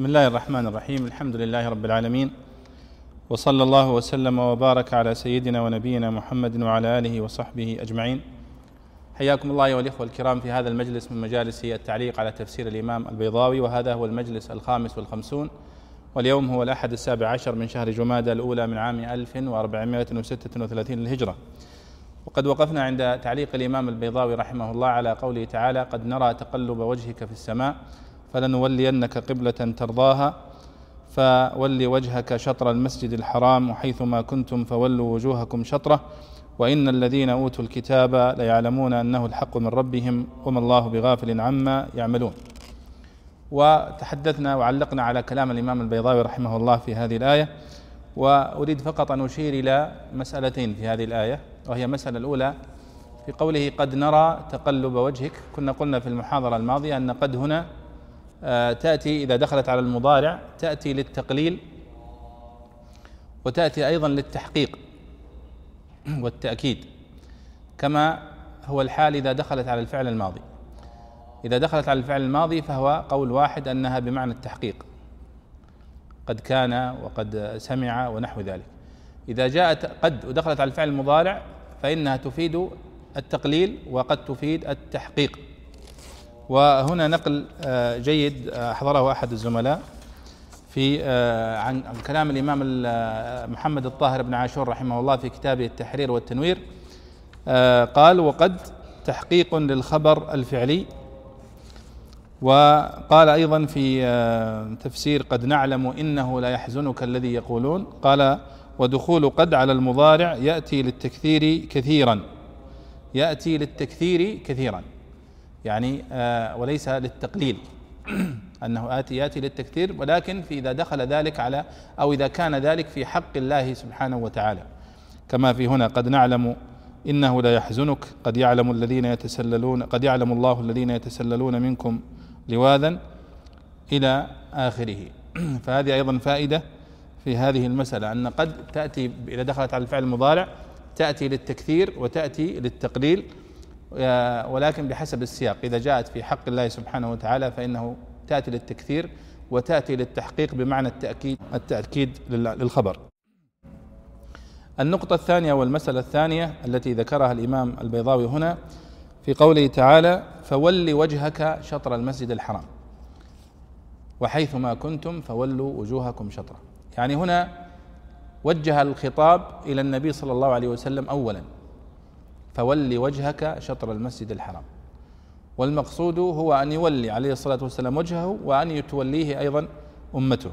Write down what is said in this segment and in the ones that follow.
بسم الله الرحمن الرحيم. الحمد لله رب العالمين. وصلى الله وسلم وبارك على سيدنا ونبينا محمد وعلى آله وصحبه أجمعين. حياكم الله أيها الإخوة الكرام في هذا المجلس من مجالس التعليق على تفسير الإمام البيضاوي وهذا هو المجلس الخامس والخمسون. واليوم هو الأحد السابع عشر من شهر جمادى الأولى من عام 1436 للهجرة. وقد وقفنا عند تعليق الإمام البيضاوي رحمه الله على قوله تعالى قد نرى تقلب وجهك في السماء فلنولينك قبلة ترضاها فول وجهك شطر المسجد الحرام وحيثما كنتم فولوا وجوهكم شطره وإن الذين أوتوا الكتاب ليعلمون أنه الحق من ربهم وما الله بغافل عما يعملون. وتحدثنا وعلقنا على كلام الإمام البيضاوي رحمه الله في هذه الآية وأريد فقط أن أشير إلى مسألتين في هذه الآية وهي المسألة الأولى في قوله قد نرى تقلب وجهك. كنا قلنا في المحاضرة الماضية أن قد هنا تأتي إذا دخلت على المضارع تأتي للتقليل وتأتي أيضا للتحقيق والتأكيد كما هو الحال إذا دخلت على الفعل الماضي. إذا دخلت على الفعل الماضي فهو قول واحد أنها بمعنى التحقيق. قد كان وقد سمع ونحو ذلك. إذا جاءت قد ودخلت على الفعل المضارع فإنها تفيد التقليل وقد تفيد التحقيق. وهنا نقل آه، جيد آه، حضره أحد الزملاء في آه، عن كلام الإمام محمد الطاهر بن عاشور رحمه الله في كتابه التحرير والتنوير. قال وقد تحقيق للخبر الفعلي. وقال أيضا في تفسير قد نعلم إنه لا يحزنك الذي يقولون. قال ودخول قد على المضارع يأتي للتكثير كثيرا. يأتي للتكثير كثيرا. يعني آه، وليس للتقليل. أنه آتي يأتي للتكثير ولكن في إذا دخل ذلك على أو إذا كان ذلك في حق الله سبحانه وتعالى. كما في هنا قد نعلم إنه لا يحزنك. قد يعلم الذين يتسللون قد يعلم الله الذين يتسللون منكم لواذا إلى آخره. فهذه أيضا فائدة في هذه المسألة. أن قد تأتي إذا دخلت على الفعل المضارع تأتي للتكثير وتأتي للتقليل. ولكن بحسب السياق. إذا جاءت في حق الله سبحانه وتعالى فإنه تأتي للتكثير وتأتي للتحقيق بمعنى التأكيد التأكيد للخبر. النقطة الثانية والمسألة الثانية التي ذكرها الإمام البيضاوي هنا في قوله تعالى فول وجهك شطر المسجد الحرام. وحيثما كنتم فولوا وجوهكم شطرة. يعني هنا وجه الخطاب إلى النبي صلى الله عليه وسلم أولا. فول وجهك شطر المسجد الحرام. والمقصود هو أن يولي عليه الصلاة والسلام وجهه وأن يتوليه أيضا أمته.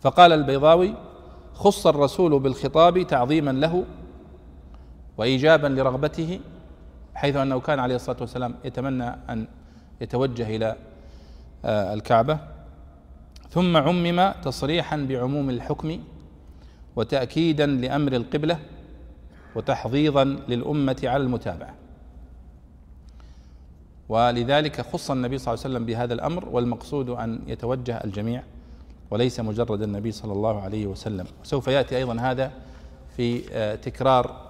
فقال البيضاوي خص الرسول بالخطاب تعظيما له وايجابا لرغبته حيث أنه كان عليه الصلاة والسلام يتمنى أن يتوجه إلى آه، الكعبة. ثم عمم تصريحا بعموم الحكم وتاكيدا لأمر القبلة. وتحضيضا للأمة على المتابعة. ولذلك خص النبي صلى الله عليه وسلم بهذا الأمر والمقصود أن يتوجه الجميع وليس مجرد النبي صلى الله عليه وسلم. وسوف يأتي أيضا هذا في آه، تكرار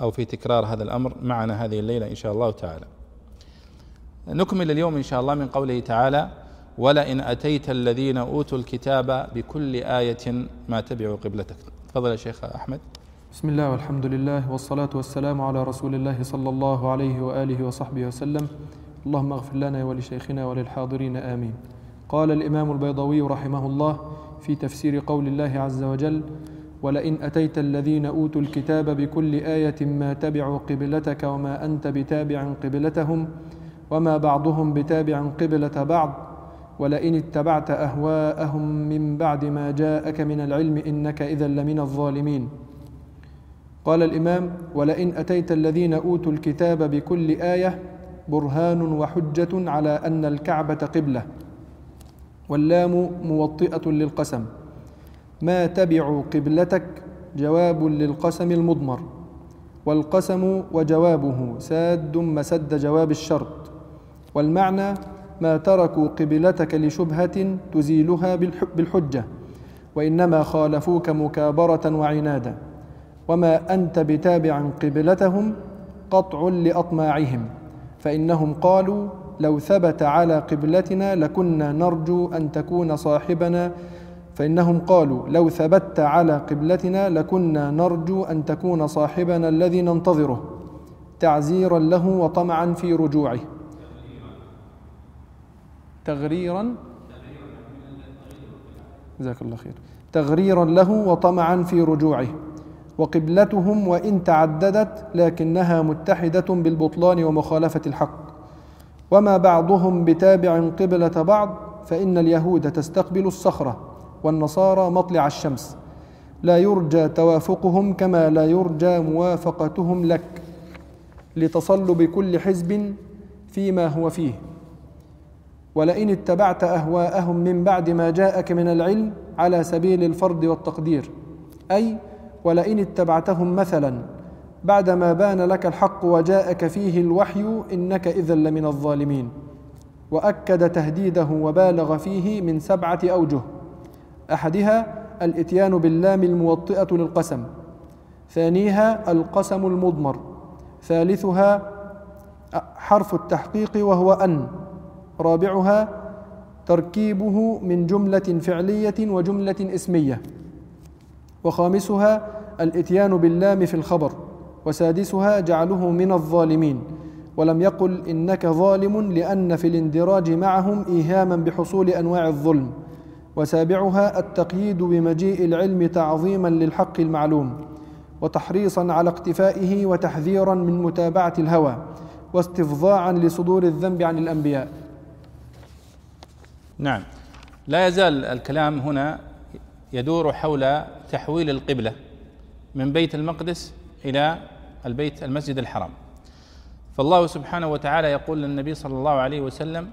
أو في تكرار هذا الأمر معنا هذه الليلة إن شاء الله تعالى. نكمل اليوم إن شاء الله من قوله تعالى ولئن أتيت الذين أوتوا الكتاب بكل آية ما تبعوا قبلتك. تفضل يا شيخ أحمد. بسم الله والحمد لله والصلاة والسلام على رسول الله صلى الله عليه وآله وصحبه وسلم اللهم اغفر لنا ولشيخنا وللحاضرين آمين قال الإمام البيضوي رحمه الله في تفسير قول الله عز وجل ولئن أتيت الذين أوتوا الكتاب بكل آية ما تبعوا قبلتك وما أنت بتابع قبلتهم وما بعضهم بتابع قبلة بعض ولئن اتبعت أهواءهم من بعد ما جاءك من العلم إنك إذا لمن الظالمين قال الإمام ولئن أتيت الذين أوتوا الكتاب بكل آية برهان وحجة على أن الكعبة قبلة واللام موطئة للقسم. ما تبعوا قبلتك جواب للقسم المضمر والقسم وجوابه ساد مسد جواب الشرط. والمعنى ما تركوا قبلتك لشبهة تزيلها بالحجة وإنما خالفوك مكابرة وعنادا. وما أنت بتابع قبلتهم قطع لأطماعهم فإنهم قالوا لو ثبت على قبلتنا لكنا نرجو أن تكون صاحبنا فإنهم قالوا لو ثبت على قبلتنا لكنا نرجو أن تكون صاحبنا الذي ننتظره تعزيرا له وطمعا في رجوعه تغريرا جزاك الله خير. تغريرا له وطمعا في رجوعه. وقبلتهم وإن تعددت لكنها متحدة بالبطلان ومخالفة الحق. وما بعضهم بتابع قبلة بعض فإن اليهود تستقبل الصخرة والنصارى مطلع الشمس. لا يرجى توافقهم كما لا يرجى موافقتهم لك. لتصلب كل حزب فيما هو فيه. ولئن اتبعت أهواءهم من بعد ما جاءك من العلم على سبيل الفرض والتقدير. أي ولئن اتبعتهم مثلا بعدما بان لك الحق وجاءك فيه الوحي إنك اذا لمن الظالمين. وأكد تهديده وبالغ فيه من سبعة أوجه. أحدها الإتيان باللام الموطئة للقسم. ثانيها القسم المضمر. ثالثها حرف التحقيق وهو أن. رابعها تركيبه من جملة فعلية وجملة اسمية. وخامسها الإتيان باللام في الخبر وسادسها جعله من الظالمين ولم يقل إنك ظالم لأن في الاندراج معهم إيهاما بحصول أنواع الظلم وسابعها التقييد بمجيء العلم تعظيما للحق المعلوم وتحريصا على اقتفائه وتحذيرا من متابعة الهوى واستفضاعا لصدور الذنب عن الأنبياء. نعم. لا يزال الكلام هنا يدور حول تحويل القبلة من بيت المقدس إلى البيت المسجد الحرام. فالله سبحانه وتعالى يقول للنبي صلى الله عليه وسلم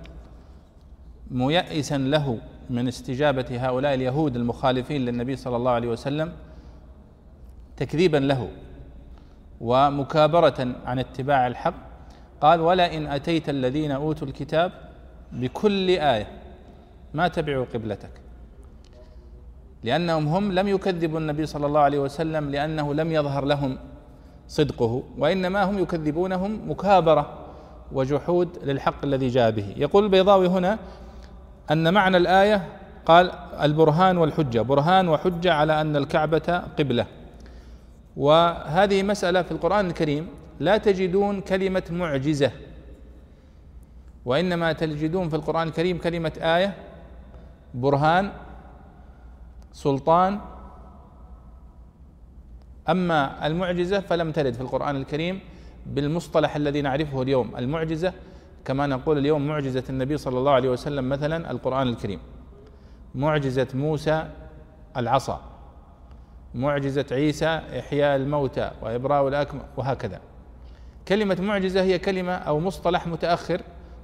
ميئسا له من استجابة هؤلاء اليهود المخالفين للنبي صلى الله عليه وسلم تكذيبا له ومكابرة عن اتباع الحق. قال ولئن أتيت الذين أوتوا الكتاب بكل آية ما تبعوا قبلتك. لأنهم هم لم يكذبوا النبي صلى الله عليه وسلم لأنه لم يظهر لهم صدقه وإنما هم يكذبونهم مكابرة وجحود للحق الذي جاء به. يقول البيضاوي هنا أن معنى الآية قال البرهان والحجة برهان وحجة على أن الكعبة قبلة. وهذه مسألة في القرآن الكريم لا تجدون كلمة معجزة وإنما تجدون في القرآن الكريم كلمة آية برهان سلطان. أما المعجزة فلم ترد في القرآن الكريم بالمصطلح الذي نعرفه اليوم المعجزة. كما نقول اليوم معجزة النبي صلى الله عليه وسلم مثلا القرآن الكريم. معجزة موسى العصا. معجزة عيسى إحياء الموتى وإبراء الاكمى وهكذا. كلمة معجزة هي كلمة أو مصطلح متأخر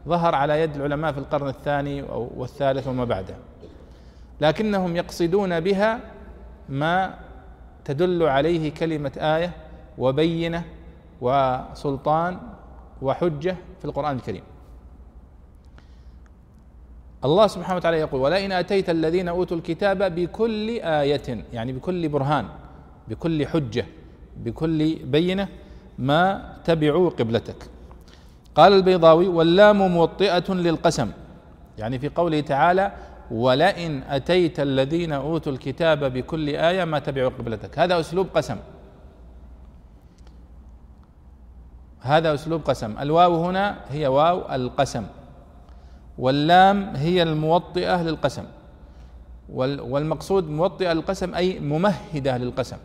ظهر على يد العلماء في القرن الثاني والثالث وما بعده. لكنهم يقصدون بها ما تدل عليه كلمة آية وبينة وسلطان وحجة في القرآن الكريم. الله سبحانه وتعالى يقول ولئن آتيت الذين أوتوا الكتاب بكل آية يعني بكل برهان بكل حجة بكل بينة ما تبعوا قبلتك قال البيضاوي واللام موطئة للقسم يعني في قوله تعالى ولئن أتيت الذين أوتوا الكتاب بكل آية ما تبعوا قبلتك. هذا أسلوب قسم. هذا أسلوب قسم. الواو هنا هي واو القسم. واللام هي الموطئة للقسم. والمقصود موطئة للقسم أي ممهدة للقسم.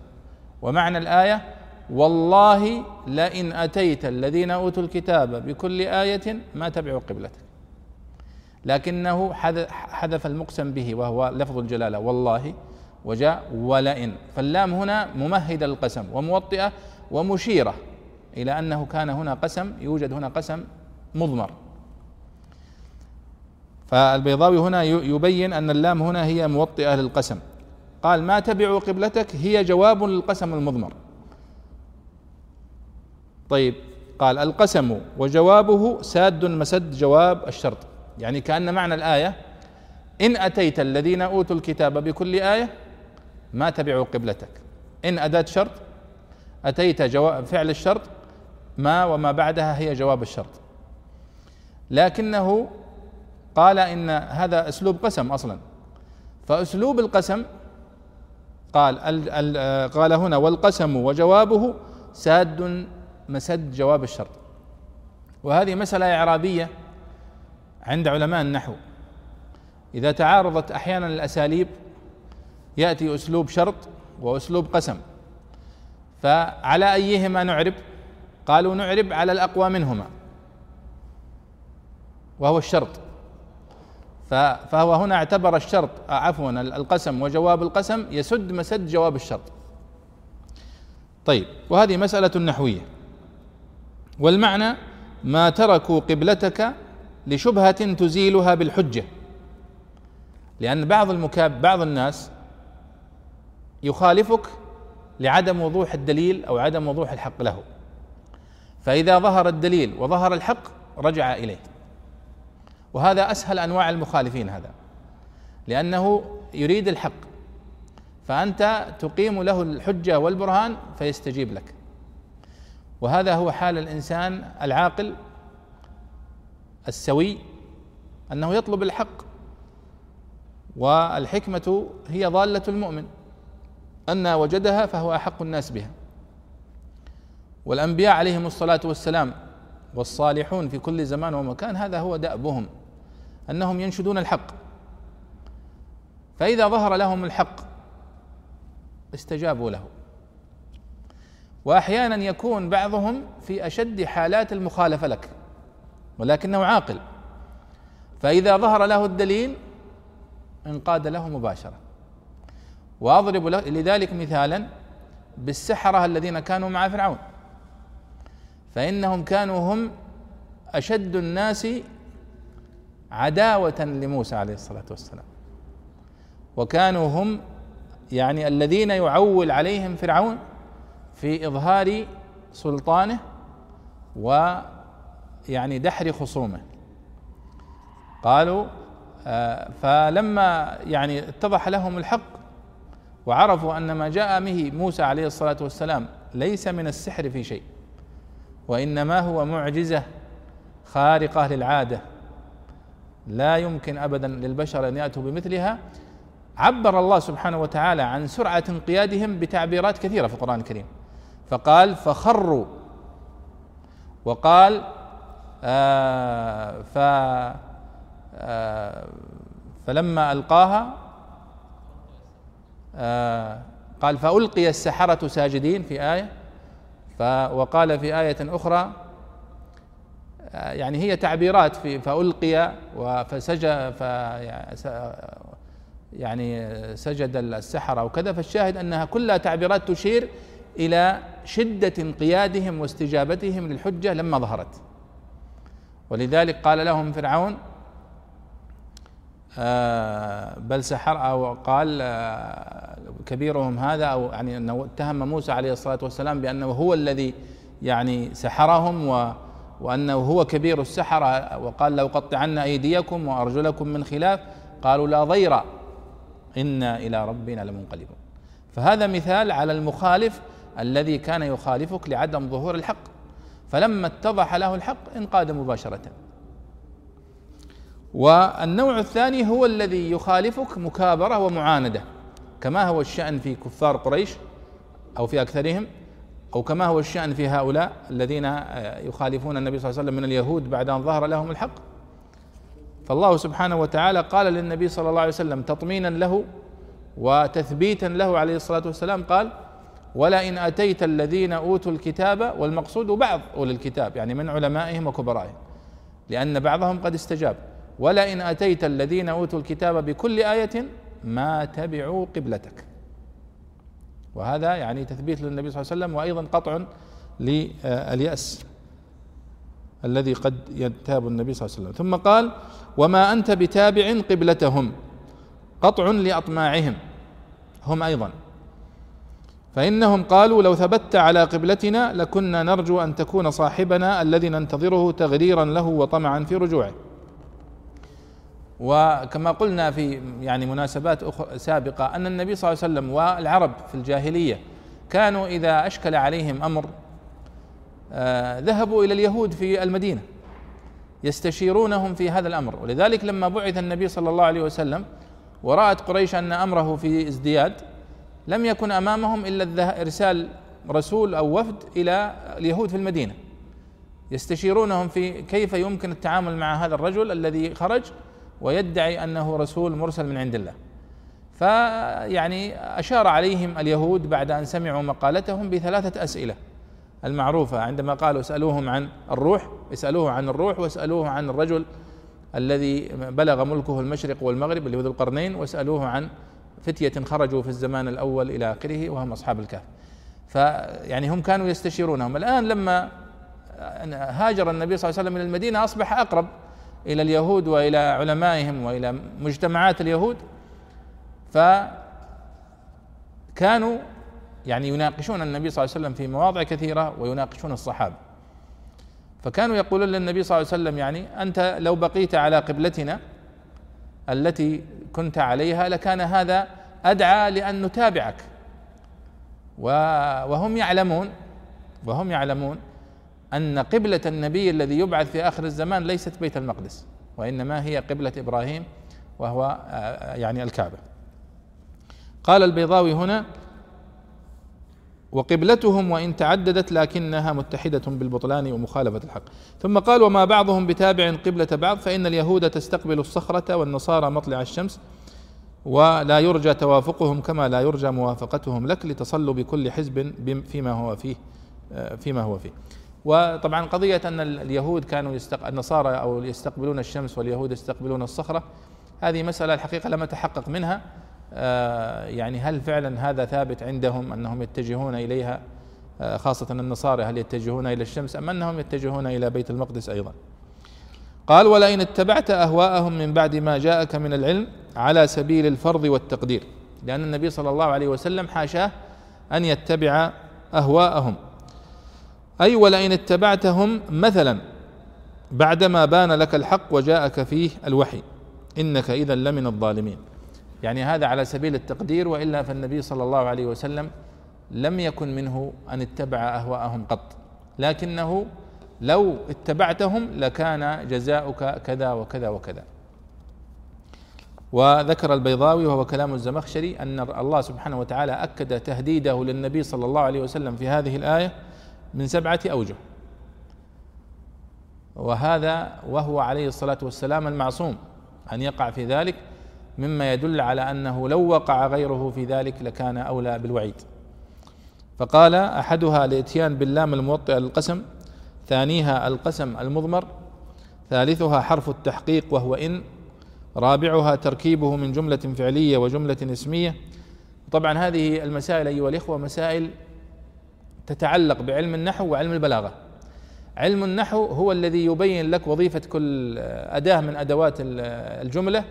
ومعنى الآية والله لئن أتيت الذين أوتوا الكتاب بكل آية ما تبعوا قبلتك. لكنه حذف المقسم به وهو لفظ الجلالة. والله وجاء ولئن. فاللام هنا ممهدة للقسم وموطئة ومشيرة إلى أنه كان هنا قسم يوجد هنا قسم مضمر. فالبيضاوي هنا يبين أن اللام هنا هي موطئة للقسم. قال ما تبعوا قبلتك؟ هي جواب للقسم المضمر. طيب قال القسم وجوابه ساد مسد جواب الشرط. يعني كأن معنى الآية إن أتيت الذين أوتوا الكتاب بكل آية ما تبعوا قبلتك. إن أداة شرط أتيت جواب فعل الشرط ما وما بعدها هي جواب الشرط. لكنه قال إن هذا أسلوب قسم أصلا. فأسلوب القسم قال قال هنا والقسم وجوابه ساد مسد جواب الشرط. وهذه مسألة إعرابية. عند علماء النحو. إذا تعارضت أحيانا الأساليب يأتي أسلوب شرط وأسلوب قسم. فعلى أيهما نعرب؟ قالوا نعرب على الأقوى منهما. وهو الشرط. فهو هنا اعتبر الشرط عفوا القسم وجواب القسم يسد مسد جواب الشرط. طيب وهذه مسألة نحوية. والمعنى ما تركوا قبلتك لشبهة تزيلها بالحجة. لأن بعض المكاب بعض الناس يخالفك لعدم وضوح الدليل أو عدم وضوح الحق له. فإذا ظهر الدليل وظهر الحق رجع إليه. وهذا أسهل أنواع المخالفين هذا. لأنه يريد الحق. فأنت تقيم له الحجة والبرهان فيستجيب لك. وهذا هو حال الإنسان العاقل السوي أنه يطلب الحق والحكمة هي ضالة المؤمن. أن وجدها فهو أحق الناس بها. والأنبياء عليهم الصلاة والسلام والصالحون في كل زمان ومكان هذا هو دأبهم أنهم ينشدون الحق. فإذا ظهر لهم الحق استجابوا له. وأحيانا يكون بعضهم في أشد حالات المخالفة لك. ولكنه عاقل. فإذا ظهر له الدليل انقاد له مباشرة. وأضرب لذلك مثالا بالسحرة الذين كانوا مع فرعون. فإنهم كانوا هم أشد الناس عداوة لموسى عليه الصلاة والسلام. وكانوا هم يعني الذين يعول عليهم فرعون في إظهار سلطانه ويعني دحر خصومه. قالوا آه، فلما يعني اتضح لهم الحق وعرفوا أن ما جاء به موسى عليه الصلاة والسلام ليس من السحر في شيء وإنما هو معجزة خارقه للعاده لا يمكن ابدا للبشر أن يأتوا بمثلها. عبر الله سبحانه وتعالى عن سرعة انقيادهم بتعبيرات كثيرة في القرآن الكريم. فقال فخروا. وقال ف آه فلما ألقاها آه قال فألقي السحرة ساجدين في آية وقال في آية أخرى يعني هي تعبيرات في فألقي فسجد يعني سجد السحرة وكذا فالشاهد أنها كلها تعبيرات تشير إلى شدة انقيادهم واستجابتهم للحجة لما ظهرت. ولذلك قال لهم فرعون آه، بل سحر أو قال آه، كبيرهم هذا أو يعني أنه اتهم موسى عليه الصلاة والسلام بأنه هو الذي يعني سحرهم و وأنه هو كبير السحرة وقال لو قطعن أيديكم وأرجلكم من خلاف قالوا لا ضير إنا إلى ربنا لمنقلبون. فهذا مثال على المخالف الذي كان يخالفك لعدم ظهور الحق. فلما اتضح له الحق انقاد مباشرة. والنوع الثاني هو الذي يخالفك مكابرة ومعاندة كما هو الشأن في كفار قريش أو في أكثرهم أو كما هو الشأن في هؤلاء الذين آه، يخالفون النبي صلى الله عليه وسلم من اليهود بعد أن ظهر لهم الحق. فالله سبحانه وتعالى قال للنبي صلى الله عليه وسلم تطمينا له وتثبيتا له عليه الصلاة والسلام قال ولئن أتيت الذين أوتوا الكتاب والمقصود بعض أولي الكتاب يعني من علمائهم وكبرائهم لأن بعضهم قد استجاب. ولئن أتيت الذين أوتوا الكتاب بكل آية ما تبعوا قبلتك. وهذا يعني تثبيت للنبي صلى الله عليه وسلم وأيضا قطع لليأس الذي قد ينتاب النبي صلى الله عليه وسلم. ثم قال وما أنت بتابع قبلتهم قطع لأطماعهم. هم أيضا. فإنهم قالوا لو ثبت على قبلتنا لكنا نرجو أن تكون صاحبنا الذي ننتظره تغريرا له وطمعا في رجوعه. وكما قلنا في يعني مناسبات أخرى سابقة أن النبي صلى الله عليه وسلم والعرب في الجاهلية كانوا إذا أشكل عليهم أمر آه ذهبوا إلى اليهود في المدينة يستشيرونهم في هذا الأمر. ولذلك لما بعث النبي صلى الله عليه وسلم ورأت قريش أن أمره في ازدياد لم يكن أمامهم إلا إرسال رسول أو وفد إلى اليهود في المدينة. يستشيرونهم في كيف يمكن التعامل مع هذا الرجل الذي خرج ويدعي أنه رسول مرسل من عند الله. فيعني أشار عليهم اليهود بعد أن سمعوا مقالتهم بثلاثة أسئلة المعروفة. عندما قالوا اسألوهم عن الروح اسألوه عن الروح واسألوه عن الرجل الذي بلغ ملكه المشرق والمغرب اللي هو ذو القرنين واسألوه عن فتية خرجوا في الزمان الأول إلى آخره وهم أصحاب الكهف. فيعني هم كانوا يستشيرونهم الآن لما هاجر النبي صلى الله عليه وسلم إلى المدينة أصبح أقرب إلى اليهود وإلى علمائهم وإلى مجتمعات اليهود. فكانوا يعني يناقشون النبي صلى الله عليه وسلم في مواضع كثيرة ويناقشون الصحابة. فكانوا يقولون للنبي صلى الله عليه وسلم يعني أنت لو بقيت على قبلتنا التي كنت عليها لكان هذا أدعى لأن نتابعك. وهم يعلمون وهم يعلمون أن قبلة النبي الذي يبعث في آخر الزمان ليست بيت المقدس وإنما هي قبلة إبراهيم وهو آه، يعني الكعبة. قال البيضاوي هنا وقبلتهم وإن تعددت لكنها متحدة بالبطلان ومخالفة الحق. ثم قال وما بعضهم بتابع قبلة بعض فإن اليهود تستقبل الصخرة والنصارى مطلع الشمس ولا يرجى توافقهم كما لا يرجى موافقتهم لك لتصلوا بكل حزب فيما هو فيه آه، فيما هو فيه. وطبعا قضية أن اليهود كانوا يستق... النصارى أو يستقبلون الشمس واليهود يستقبلون الصخرة هذه مسألة الحقيقة لم أتحقق منها. يعني هل فعلا هذا ثابت عندهم أنهم يتجهون إليها؟ آه، خاصة النصارى هل يتجهون إلى الشمس أم أنهم يتجهون إلى بيت المقدس أيضا؟ قال ولئن اتبعت أهواءهم من بعد ما جاءك من العلم على سبيل الفرض والتقدير. لأن النبي صلى الله عليه وسلم حاشاه أن يتبع أهواءهم. أي ولئن اتبعتهم مثلا بعدما بان لك الحق وجاءك فيه الوحي إنك اذا لمن الظالمين. يعني هذا على سبيل التقدير وإلا فالنبي صلى الله عليه وسلم لم يكن منه أن اتبع أهواءهم قط. لكنه لو اتبعتهم لكان جزاؤك كذا وكذا وكذا. وذكر البيضاوي وهو كلام الزمخشري أن الله سبحانه وتعالى أكد تهديده للنبي صلى الله عليه وسلم في هذه الآية من سبعة أوجه. وهذا وهو عليه الصلاة والسلام المعصوم أن يقع في ذلك مما يدل على أنه لو وقع غيره في ذلك لكان أولى بالوعيد. فقال أحدها الإتيان باللام الموطئة للقسم ثانيها القسم المضمر ثالثها حرف التحقيق وهو إن رابعها تركيبه من جملة فعلية وجملة اسمية. طبعا هذه المسائل أيها الإخوة مسائل تتعلق بعلم النحو وعلم البلاغة. علم النحو هو الذي يبين لك وظيفة كل أداة من أدوات الجملة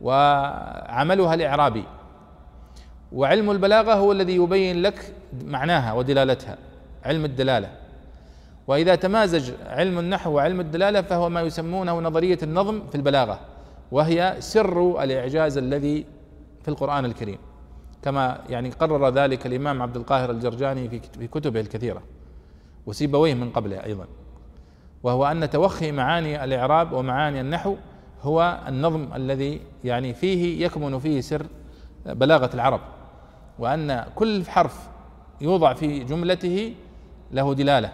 وعملها الإعرابي. وعلم البلاغة هو الذي يبين لك معناها ودلالتها علم الدلالة. وإذا تمازج علم النحو وعلم الدلالة فهو ما يسمونه نظرية النظم في البلاغة وهي سر الإعجاز الذي في القرآن الكريم. كما يعني قرر ذلك الإمام عبد القاهر الجرجاني في كتبه الكثيرة وسيبويه من قبله أيضا. وهو أن توخي معاني الإعراب ومعاني النحو هو النظم الذي يعني فيه يكمن فيه سر بلاغة العرب وأن كل حرف يوضع في جملته له دلالة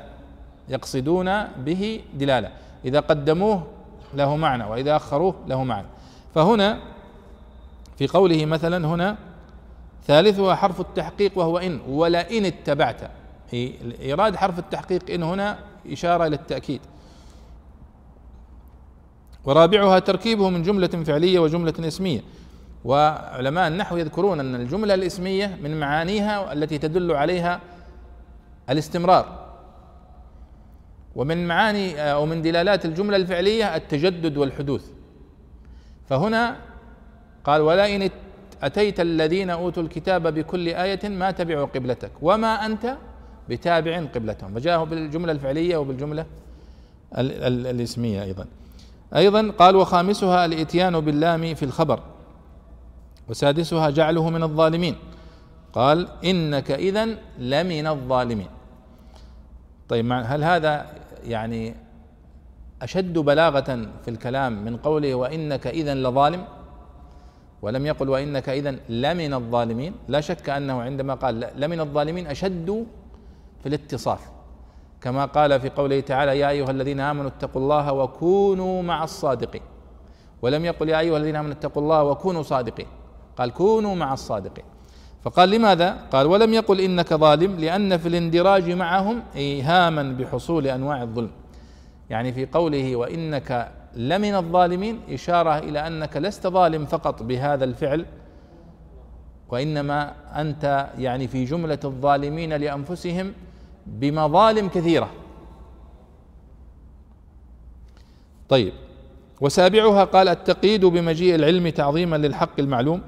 يقصدون به دلالة. إذا قدموه له معنى وإذا أخروه له معنى. فهنا في قوله مثلا هنا ثالثها حرف التحقيق وهو إن ولئن اتبعت. إيراد حرف التحقيق إن هنا إشارة للتأكيد ورابعها تركيبه من جملة فعلية وجملة اسمية. وعلماء النحو يذكرون أن الجملة الاسمية من معانيها التي تدل عليها الاستمرار. ومن معاني أو من دلالات الجملة الفعلية التجدد والحدوث. فهنا قال ولئن أتيت الذين أوتوا الكتاب بكل آية ما تبعوا قبلتك وما أنت بتابع قبلتهم. فجاءه بالجملة الفعلية وبالجملة الاسمية أيضا. أيضا قال وخامسها الإتيان باللام في الخبر وسادسها جعله من الظالمين. قال إنك إذا لمن الظالمين. طيب هل هذا يعني أشد بلاغة في الكلام من قوله وإنك إذا لظالم؟ ولم يقل وإنك إذا لمن الظالمين. لا شك أنه عندما قال لمن الظالمين أشد في الاتصاف. كما قال في قوله تعالى يا أيها الذين آمنوا اتقوا الله وكونوا مع الصادقين. ولم يقل يا أيها الذين آمنوا اتقوا الله وكونوا صادقين. قال كونوا مع الصادقين. فقال لماذا؟ قال ولم يقل إنك ظالم لأن في الاندراج معهم إيهاما بحصول أنواع الظلم. يعني في قوله وإنك لمن الظالمين إشارة إلى أنك لست ظالم فقط بهذا الفعل وإنما أنت يعني في جملة الظالمين لأنفسهم بمظالم كثيرة. طيب وسابعها قال التقييد بمجيء العلم تعظيما للحق المعلوم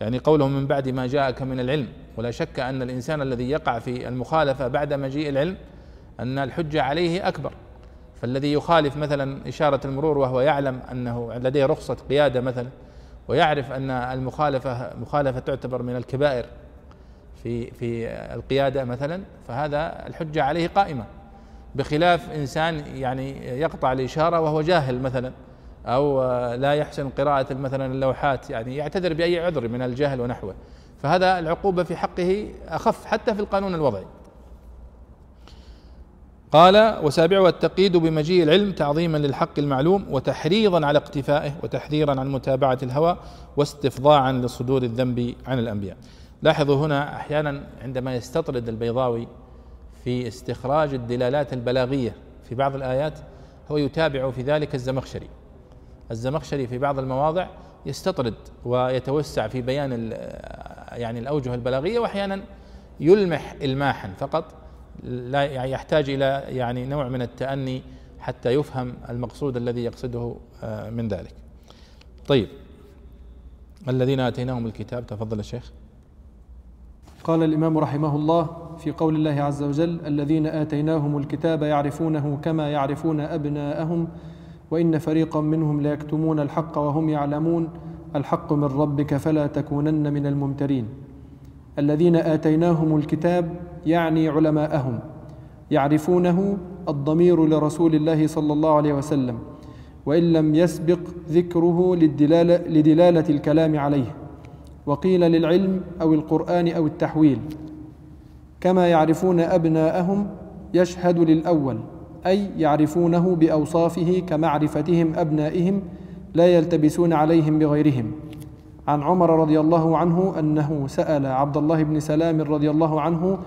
يعني قوله من بعد ما جاءك من العلم ولا شك أن الإنسان الذي يقع في المخالفة بعد مجيء العلم أن الحجه عليه أكبر. فالذي يخالف مثلا إشارة المرور وهو يعلم أنه لديه رخصة قيادة مثلا ويعرف أن المخالفة مخالفة تعتبر من الكبائر في في القيادة مثلا فهذا الحجة عليه قائمة. بخلاف إنسان يعني يقطع الإشارة وهو جاهل مثلا أو لا يحسن قراءة مثلا اللوحات يعني يعتذر بأي عذر من الجهل ونحوه. فهذا العقوبة في حقه أخف حتى في القانون الوضعي. قال وسابعها التقييد بمجيء العلم تعظيما للحق المعلوم وتحريضا على اقتفائه وتحذيرا عن متابعة الهوى واستفضاعا لصدور الذنب عن الأنبياء. لاحظوا هنا أحيانا عندما يستطرد البيضاوي في استخراج الدلالات البلاغية في بعض الآيات هو يتابع في ذلك الزمخشري الزمخشري في بعض المواضع يستطرد ويتوسع في بيان يعني الأوجه البلاغية وأحيانا يلمح الماحا فقط لا يحتاج إلى يعني نوع من التأني حتى يفهم المقصود الذي يقصده آه، من ذلك. طيب الذين آتيناهم الكتاب تفضل الشيخ. قال الإمام رحمه الله في قول الله عز وجل الذين آتيناهم الكتاب يعرفونه كما يعرفون أبناءهم وإن فريقا منهم ليكتمون الحق وهم يعلمون الحق من ربك فلا تكونن من الممترين. الذين آتيناهم الكتاب يعني علماءهم يعرفونه الضمير لرسول الله صلى الله عليه وسلم وإن لم يسبق ذكره للدلاله, لدلالة الكلام عليه. وقيل للعلم أو القرآن أو التحويل. كما يعرفون أبناءهم يشهد للأول أي يعرفونه بأوصافه كمعرفتهم أبنائهم لا يلتبسون عليهم بغيرهم. عن عمر رضي الله عنه أنه سأل عبد الله بن سلام رضي الله عنه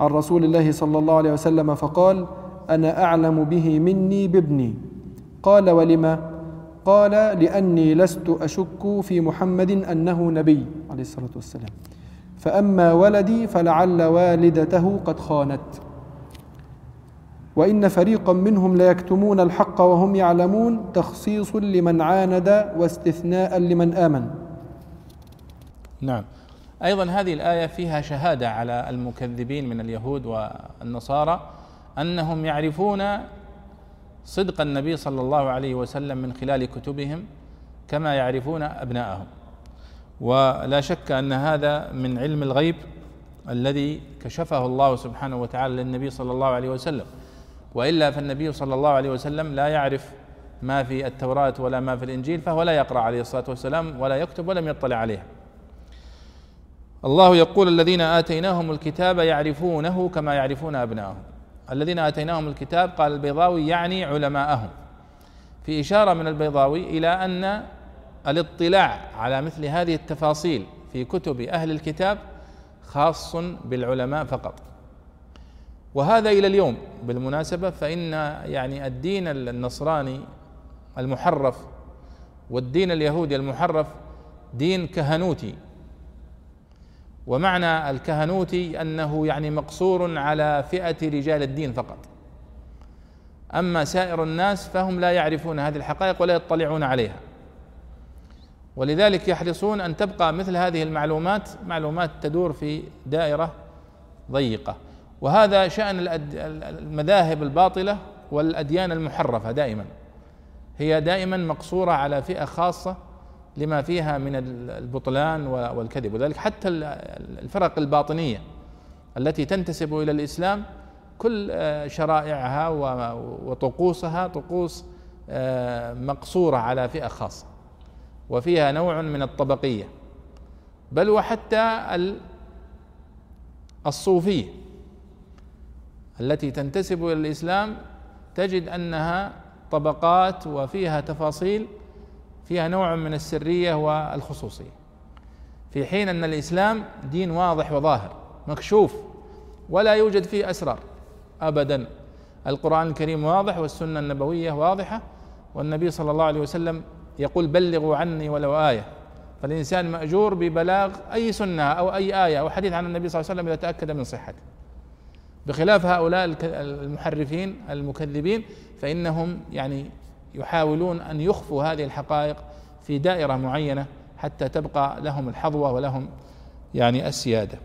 عن رسول الله صلى الله عليه وسلم فقال أنا أعلم به مني بابني. قال ولم قال لأني لست أشك في محمد أنه نبي عليه الصلاة والسلام. فأما ولدي فلعل والدته قد خانت. وإن فريقا منهم ليكتمون الحق وهم يعلمون تخصيص لمن عاند واستثناء لمن آمن. نعم. أيضا هذه الآية فيها شهادة على المكذبين من اليهود والنصارى أنهم يعرفون صدق النبي صلى الله عليه وسلم من خلال كتبهم كما يعرفون أبناءهم. ولا شك أن هذا من علم الغيب الذي كشفه الله سبحانه وتعالى للنبي صلى الله عليه وسلم. وإلا فالنبي صلى الله عليه وسلم لا يعرف ما في التوراة ولا ما في الإنجيل فهو لا يقرأ عليه الصلاة والسلام ولا يكتب ولم يطلع عليها. الله يقول الذين آتيناهم الكتاب يعرفونه كما يعرفون أبناءهم. الذين آتيناهم الكتاب قال البيضاوي يعني علماءهم. في إشارة من البيضاوي إلى أن الاطلاع على مثل هذه التفاصيل في كتب أهل الكتاب خاص بالعلماء فقط. وهذا إلى اليوم بالمناسبة فإن يعني الدين النصراني المحرف والدين اليهودي المحرف دين كهنوتي. ومعنى الكهنوتي أنه يعني مقصور على فئة رجال الدين فقط. أما سائر الناس فهم لا يعرفون هذه الحقائق ولا يطلعون عليها. ولذلك يحرصون أن تبقى مثل هذه المعلومات معلومات تدور في دائرة ضيقة. وهذا شأن المذاهب الباطلة والأديان المحرفة دائما. هي دائما مقصورة على فئة خاصة لما فيها من البطلان والكذب. وذلك حتى الفرق الباطنية التي تنتسب إلى الإسلام كل شرائعها وطقوسها طقوس آه، مقصورة على فئة خاصة. وفيها نوع من الطبقية. بل وحتى الصوفية التي تنتسب إلى الإسلام تجد أنها طبقات وفيها تفاصيل فيها نوع من السرية والخصوصية. في حين أن الإسلام دين واضح وظاهر مكشوف ولا يوجد فيه أسرار أبدا. القرآن الكريم واضح والسنة النبوية واضحة والنبي صلى الله عليه وسلم يقول بلغوا عني ولو آية. فالإنسان مأجور ببلاغ أي سنة أو أي آية أو حديث عن النبي صلى الله عليه وسلم إذا تأكد من صحته. بخلاف هؤلاء المحرفين المكذبين فإنهم يعني يحاولون أن يخفوا هذه الحقائق في دائرة معينة حتى تبقى لهم الحظوة ولهم يعني السيادة.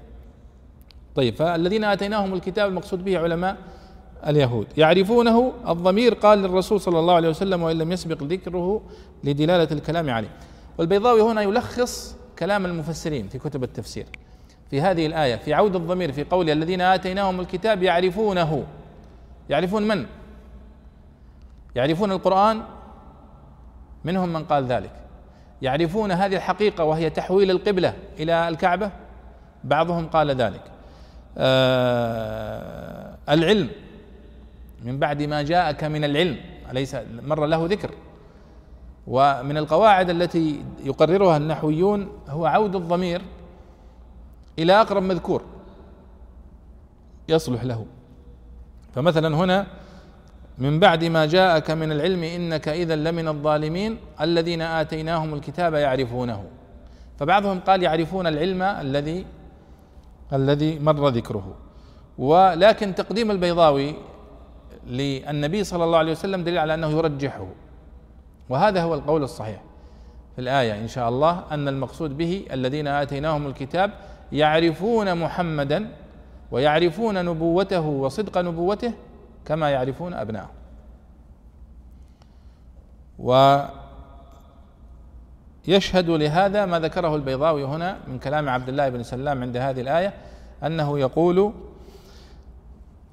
طيب فالذين آتيناهم الكتاب المقصود به علماء اليهود. يعرفونه الضمير قال للرسول صلى الله عليه وسلم وإن لم يسبق ذكره لدلالة الكلام عليه. والبيضاوي هنا يلخص كلام المفسرين في كتب التفسير. في هذه الآية في عود الضمير في قول الذين آتيناهم الكتاب يعرفونه. يعرفون من؟ يعرفون القرآن منهم من قال ذلك. يعرفون هذه الحقيقة وهي تحويل القبلة إلى الكعبة؟ بعضهم قال ذلك. آه العلم من بعد ما جاءك من العلم أليس مر له ذكر؟ ومن القواعد التي يقررها النحويون هو عود الضمير إلى أقرب مذكور يصلح له. فمثلا هنا من بعد ما جاءك من العلم إنك اذا لمن الظالمين الذين آتيناهم الكتاب يعرفونه. فبعضهم قال يعرفون العلم الذي الذي مر ذكره. ولكن تقديم البيضاوي للنبي صلى الله عليه وسلم دليل على أنه يرجحه. وهذا هو القول الصحيح في الآية إن شاء الله أن المقصود به الذين آتيناهم الكتاب يعرفون محمدا ويعرفون نبوته وصدق نبوته كما يعرفون أبنائهم ويشهد لهذا ما ذكره البيضاوي هنا من كلام عبد الله بن سلام عند هذه الآية أنه يقول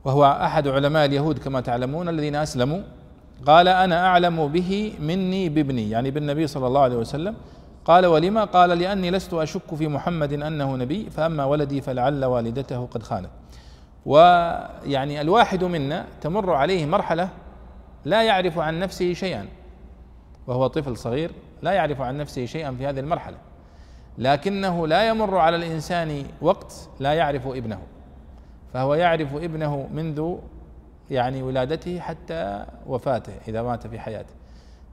وهو أحد علماء اليهود كما تعلمون الذين أسلموا. قال أنا أعلم به مني بابني. يعني بالنبي صلى الله عليه وسلم. قال ولما؟ قال لأني لست أشك في محمد أنه نبي فأما ولدي فلعل والدته قد خانت. ويعني الواحد منا تمر عليه مرحلة لا يعرف عن نفسه شيئا. وهو طفل صغير لا يعرف عن نفسه شيئا في هذه المرحلة. لكنه لا يمر على الإنسان وقت لا يعرف ابنه. فهو يعرف ابنه منذ يعني ولادته حتى وفاته إذا مات في حياته.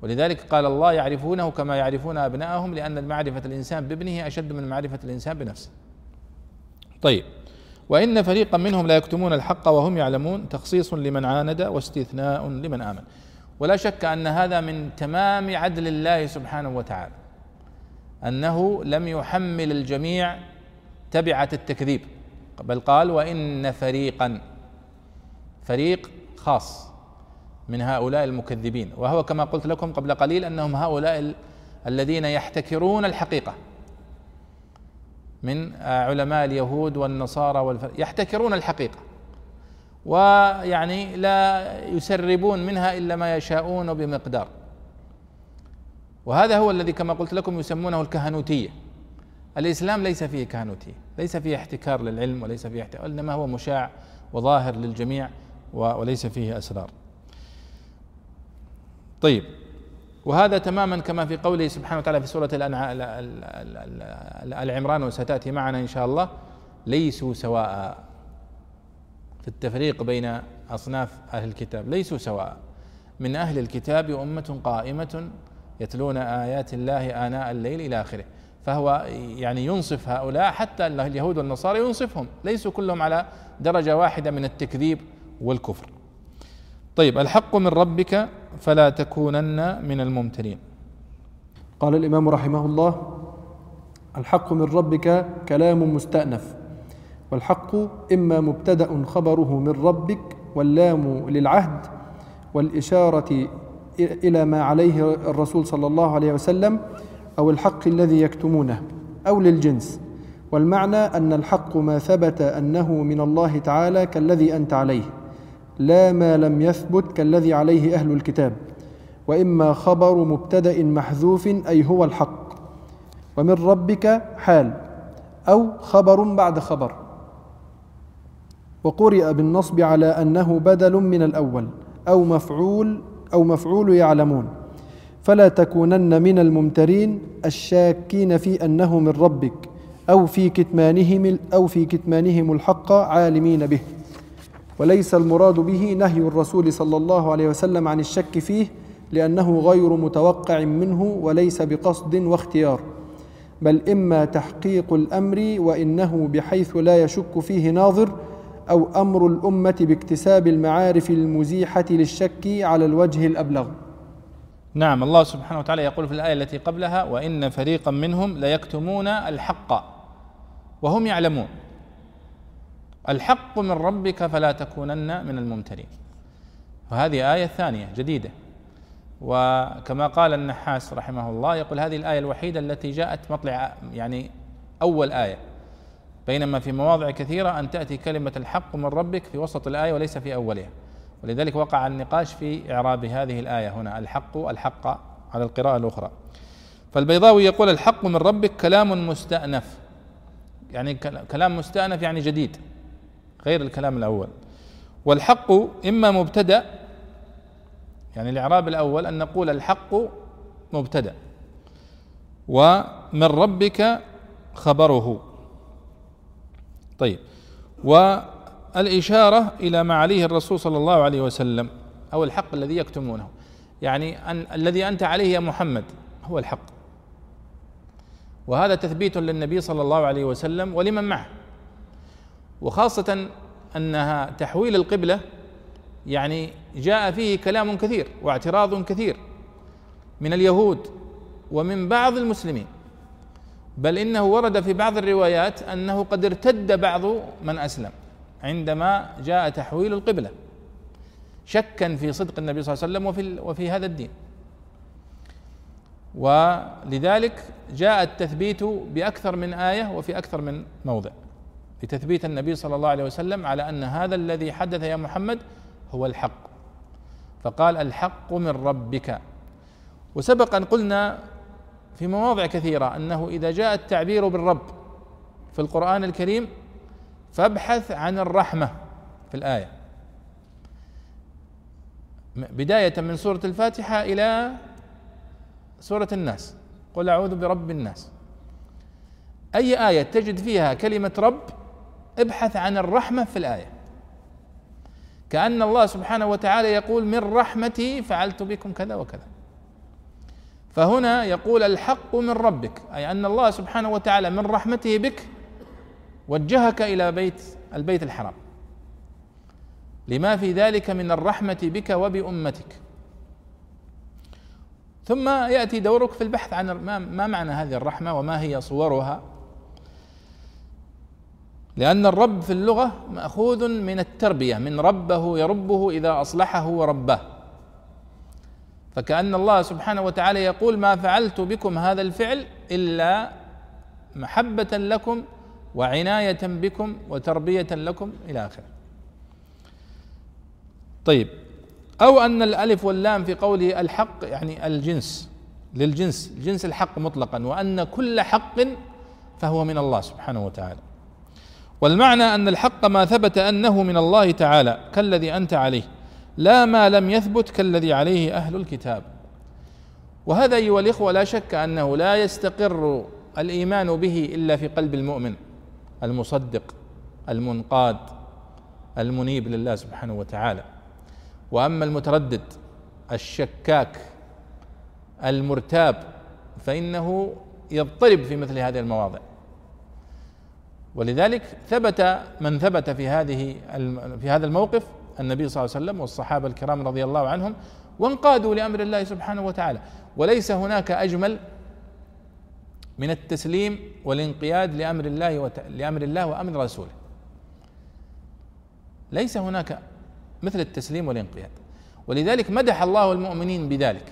ولذلك قال الله يعرفونه كما يعرفون ابنائهم لأن معرفة الإنسان بابنه أشد من معرفة الإنسان بنفسه. طيب. وإن فريقا منهم لا يكتمون الحق وهم يعلمون تخصيص لمن عاند واستثناء لمن آمن. ولا شك أن هذا من تمام عدل الله سبحانه وتعالى أنه لم يحمل الجميع تبعة التكذيب. بل قال وإن فريقا فريق خاص من هؤلاء المكذبين. وهو كما قلت لكم قبل قليل أنهم هؤلاء الذين يحتكرون الحقيقة. من علماء اليهود والنصارى والفر... يحتكرون الحقيقة. ويعني لا يسربون منها إلا ما يشاءون بمقدار. وهذا هو الذي كما قلت لكم يسمونه الكهنوتية. الإسلام ليس فيه كهنوتية ليس فيه احتكار للعلم وليس فيه احتكار إنما هو مشاع وظاهر للجميع وليس فيه أسرار. طيب. وهذا تماما كما في قوله سبحانه وتعالى في سورة العمران وستأتي معنا إن شاء الله. ليسوا سواء. في التفريق بين أصناف أهل الكتاب ليسوا سواء. من أهل الكتاب أمة قائمة يتلون آيات الله آناء الليل إلى آخره. فهو يعني ينصف هؤلاء حتى اليهود والنصارى ينصفهم. ليسوا كلهم على درجة واحدة من التكذيب والكفر. طيب الحق من ربك فلا تكونن من الممترين قال الإمام رحمه الله الحق من ربك كلام مستأنف والحق إما مبتدأ خبره من ربك واللام للعهد والإشارة إلى ما عليه الرسول صلى الله عليه وسلم أو الحق الذي يكتمونه أو للجنس. والمعنى أن الحق ما ثبت أنه من الله تعالى كالذي أنت عليه. لا ما لم يثبت كالذي عليه أهل الكتاب وإما خبر مبتدأ محذوف أي هو الحق. ومن ربك حال أو خبر بعد خبر. وقرئ بالنصب على أنه بدل من الأول أو مفعول أو مفعول يعلمون. فلا تكونن من الممترين الشاكين في أنه من ربك أو في كتمانهم أو في كتمانهم الحق عالمين به. وليس المراد به نهي الرسول صلى الله عليه وسلم عن الشك فيه لأنه غير متوقع منه وليس بقصد واختيار. بل إما تحقيق الأمر وإنه بحيث لا يشك فيه ناظر أو أمر الأمة باكتساب المعارف المزيحة للشك على الوجه الأبلغ. نعم الله سبحانه وتعالى يقول في الآية التي قبلها وإن فريقا منهم ليكتمون الحق وهم يعلمون. الحق من ربك فلا تكونن من الممترين. وهذه آية ثانية جديدة. وكما قال النحاس رحمه الله يقول هذه الآية الوحيدة التي جاءت مطلع يعني أول آية. بينما في مواضع كثيرة أن تأتي كلمة الحق من ربك في وسط الآية وليس في أولها. ولذلك وقع النقاش في إعراب هذه الآية هنا الحق الحق على القراءة الأخرى. فالبيضاوي يقول الحق من ربك كلام مستأنف. يعني كلام مستأنف يعني جديد. غير الكلام الأول. والحق إما مبتدأ يعني الإعراب الأول أن نقول الحق مبتدأ. ومن ربك خبره. طيب. والإشارة إلى ما عليه الرسول صلى الله عليه وسلم أو الحق الذي يكتمونه. يعني أن الذي أنت عليه يا محمد هو الحق. وهذا تثبيت للنبي صلى الله عليه وسلم ولمن معه. وخاصة أنها تحويل القبلة يعني جاء فيه كلام كثير واعتراض كثير من اليهود ومن بعض المسلمين. بل إنه ورد في بعض الروايات أنه قد ارتد بعض من أسلم عندما جاء تحويل القبلة شكا في صدق النبي صلى الله عليه وسلم وفي وفي هذا الدين. ولذلك جاء التثبيت بأكثر من آية وفي أكثر من موضع. لتثبيت النبي صلى الله عليه وسلم على أن هذا الذي حدث يا محمد هو الحق. فقال الحق من ربك. وسبق ان قلنا في مواضع كثيرة أنه إذا جاء التعبير بالرب في القرآن الكريم فابحث عن الرحمة في الآية. بداية من سورة الفاتحة إلى سورة الناس. قل أعوذ برب الناس. أي آية تجد فيها كلمة رب ابحث عن الرحمة في الآية. كأن الله سبحانه وتعالى يقول من رحمتي فعلت بكم كذا وكذا. فهنا يقول الحق من ربك أي أن الله سبحانه وتعالى من رحمته بك وجهك إلى بيت البيت الحرام. لما في ذلك من الرحمة بك وبأمتك. ثم يأتي دورك في البحث عن ما معنى هذه الرحمة وما هي صورها؟ لأن الرب في اللغة مأخوذ من التربية من ربه يربه إذا أصلحه ورباه فكأن الله سبحانه وتعالى يقول ما فعلت بكم هذا الفعل إلا محبة لكم وعناية بكم وتربية لكم إلى آخره. طيب أو أن الألف واللام في قوله الحق يعني الجنس للجنس جنس الحق مطلقا وأن كل حق فهو من الله سبحانه وتعالى. والمعنى أن الحق ما ثبت أنه من الله تعالى كالذي أنت عليه لا ما لم يثبت كالذي عليه أهل الكتاب. وهذا أيها الإخوة لا شك أنه لا يستقر الإيمان به إلا في قلب المؤمن المصدق المنقاد المنيب لله سبحانه وتعالى. وأما المتردد الشكاك المرتاب فإنه يضطرب في مثل هذه المواضع. ولذلك ثبت من ثبت في هذه في هذا الموقف النبي صلى الله عليه وسلم والصحابة الكرام رضي الله عنهم وانقادوا لأمر الله سبحانه وتعالى. وليس هناك أجمل من التسليم والانقياد لأمر الله وت... لأمر الله وأمر رسوله. ليس هناك مثل التسليم والانقياد. ولذلك مدح الله المؤمنين بذلك.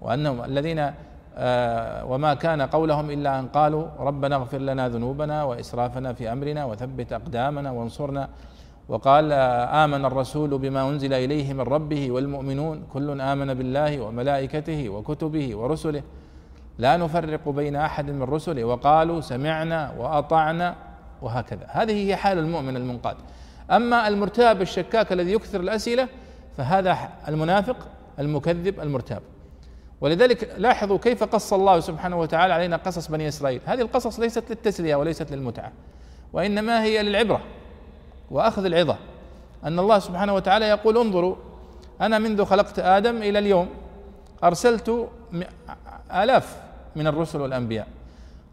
وأنهم الذين وما كان قولهم إلا أن قالوا ربنا اغفر لنا ذنوبنا وإسرافنا في أمرنا وثبت أقدامنا وانصرنا. وقال آمن الرسول بما أنزل إليه من ربه والمؤمنون. كل آمن بالله وملائكته وكتبه ورسله. لا نفرق بين أحد من رسله. وقالوا سمعنا وأطعنا وهكذا. هذه هي حال المؤمن المنقاد. أما المرتاب الشكاك الذي يكثر الأسئلة فهذا المنافق المكذب المرتاب. ولذلك لاحظوا كيف قص الله سبحانه وتعالى علينا قصص بني إسرائيل. هذه القصص ليست للتسلية وليست للمتعة وإنما هي للعبرة وأخذ العظة. أن الله سبحانه وتعالى يقول انظروا أنا منذ خلقت آدم إلى اليوم أرسلت آلاف من الرسل والأنبياء.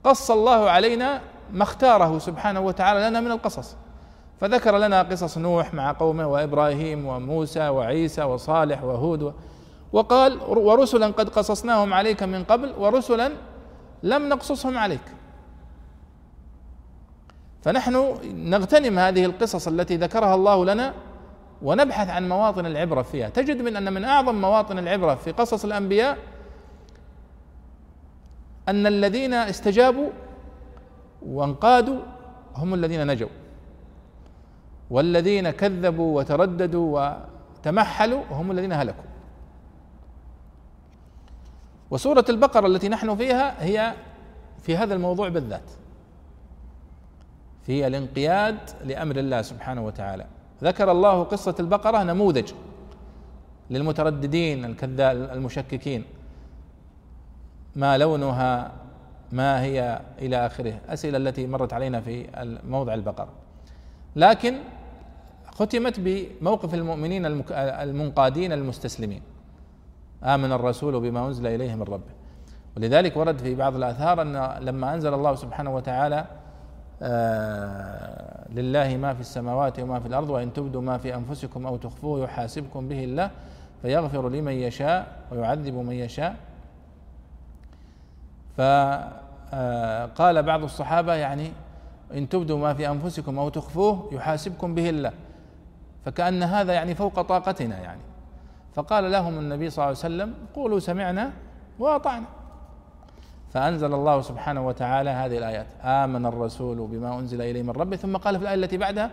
قص الله علينا ما اختاره سبحانه وتعالى لنا من القصص. فذكر لنا قصص نوح مع قومه وإبراهيم وموسى وعيسى وصالح وهود وقال ورسلا قد قصصناهم عليك من قبل ورسلا لم نقصصهم عليك. فنحن نغتنم هذه القصص التي ذكرها الله لنا ونبحث عن مواطن العبرة فيها. تجد من أن من أعظم مواطن العبرة في قصص الأنبياء أن الذين استجابوا وانقادوا هم الذين نجوا والذين كذبوا وترددوا وتمحلوا هم الذين هلكوا. وسورة البقرة التي نحن فيها هي في هذا الموضوع بالذات. في الانقياد لأمر الله سبحانه وتعالى. ذكر الله قصة البقرة نموذج للمترددين الكذاب المشككين. ما لونها ما هي إلى آخره. أسئلة التي مرت علينا في موضع البقرة. لكن ختمت بموقف المؤمنين المنقادين المستسلمين. آمن الرسول بما أنزل إليه من ربه. ولذلك ورد في بعض الآثار أن لما أنزل الله سبحانه وتعالى آه لله ما في السماوات وما في الأرض وإن تبدوا ما في أنفسكم أو تخفوه يحاسبكم به الله فيغفر لمن يشاء ويعذب من يشاء. فقال آه، بعض الصحابة يعني إن تبدوا ما في أنفسكم أو تخفوه يحاسبكم به الله. فكأن هذا يعني فوق طاقتنا يعني. فقال لهم النبي صلى الله عليه وسلم قولوا سمعنا وأطعنا. فأنزل الله سبحانه وتعالى هذه الآيات آمن الرسول بما أنزل إليه من ربه. ثم قال في الآية التي بعدها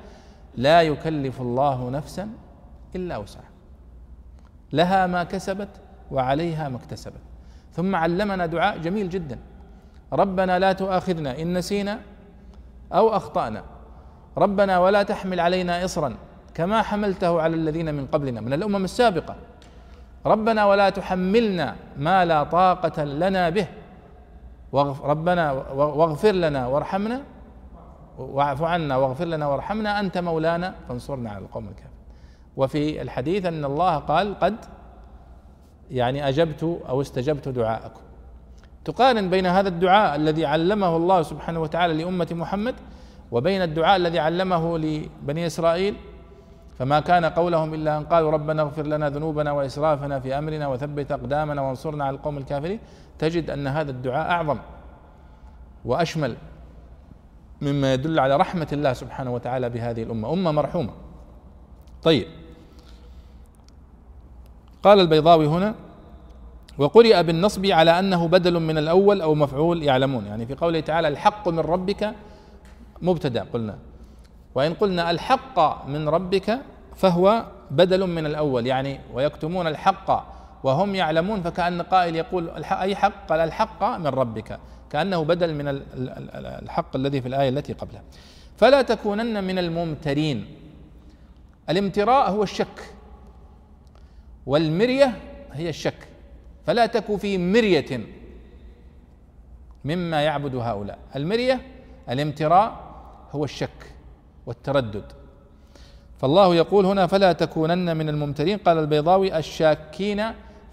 لا يكلف الله نفسا إلا وسعها لها ما كسبت وعليها ما اكتسبت. ثم علمنا دعاء جميل جدا ربنا لا تؤاخذنا إن نسينا أو أخطأنا ربنا ولا تحمل علينا اصرا كما حملته على الذين من قبلنا من الأمم السابقة. ربنا ولا تحملنا ما لا طاقة لنا به. ربنا واغفر لنا وارحمنا. واعف عنا واغفر لنا وارحمنا. أنت مولانا فانصرنا على القوم الكافرين. وفي الحديث أن الله قال قد يعني أجبت أو استجبت دعاءكم. تقارن بين هذا الدعاء الذي علمه الله سبحانه وتعالى لأمة محمد وبين الدعاء الذي علمه لبني إسرائيل فما كان قولهم إلا أن قالوا ربنا اغفر لنا ذنوبنا وإسرافنا في أمرنا وثبت أقدامنا وانصرنا على القوم الكافرين. تجد أن هذا الدعاء أعظم وأشمل مما يدل على رحمة الله سبحانه وتعالى بهذه الأمة. أمة مرحومة. طيب. قال البيضاوي هنا وقرئ بالنصب على أنه بدل من الأول أو مفعول يعلمون. يعني في قوله تعالى الحق من ربك مبتدأ. قلنا وإن قلنا الحق من ربك فهو بدل من الأول يعني ويكتمون الحق وهم يعلمون فكأن قائل يقول أي حق قال الحق من ربك كأنه بدل من الحق الذي في الآية التي قبلها. فلا تكونن من الممترين. الامتراء هو الشك والمرية هي الشك. فلا تك في مرية مما يعبد هؤلاء. المرية الامتراء هو الشك. والتردد فالله يقول هنا فلا تكونن من الممترين قال البيضاوي الشاكين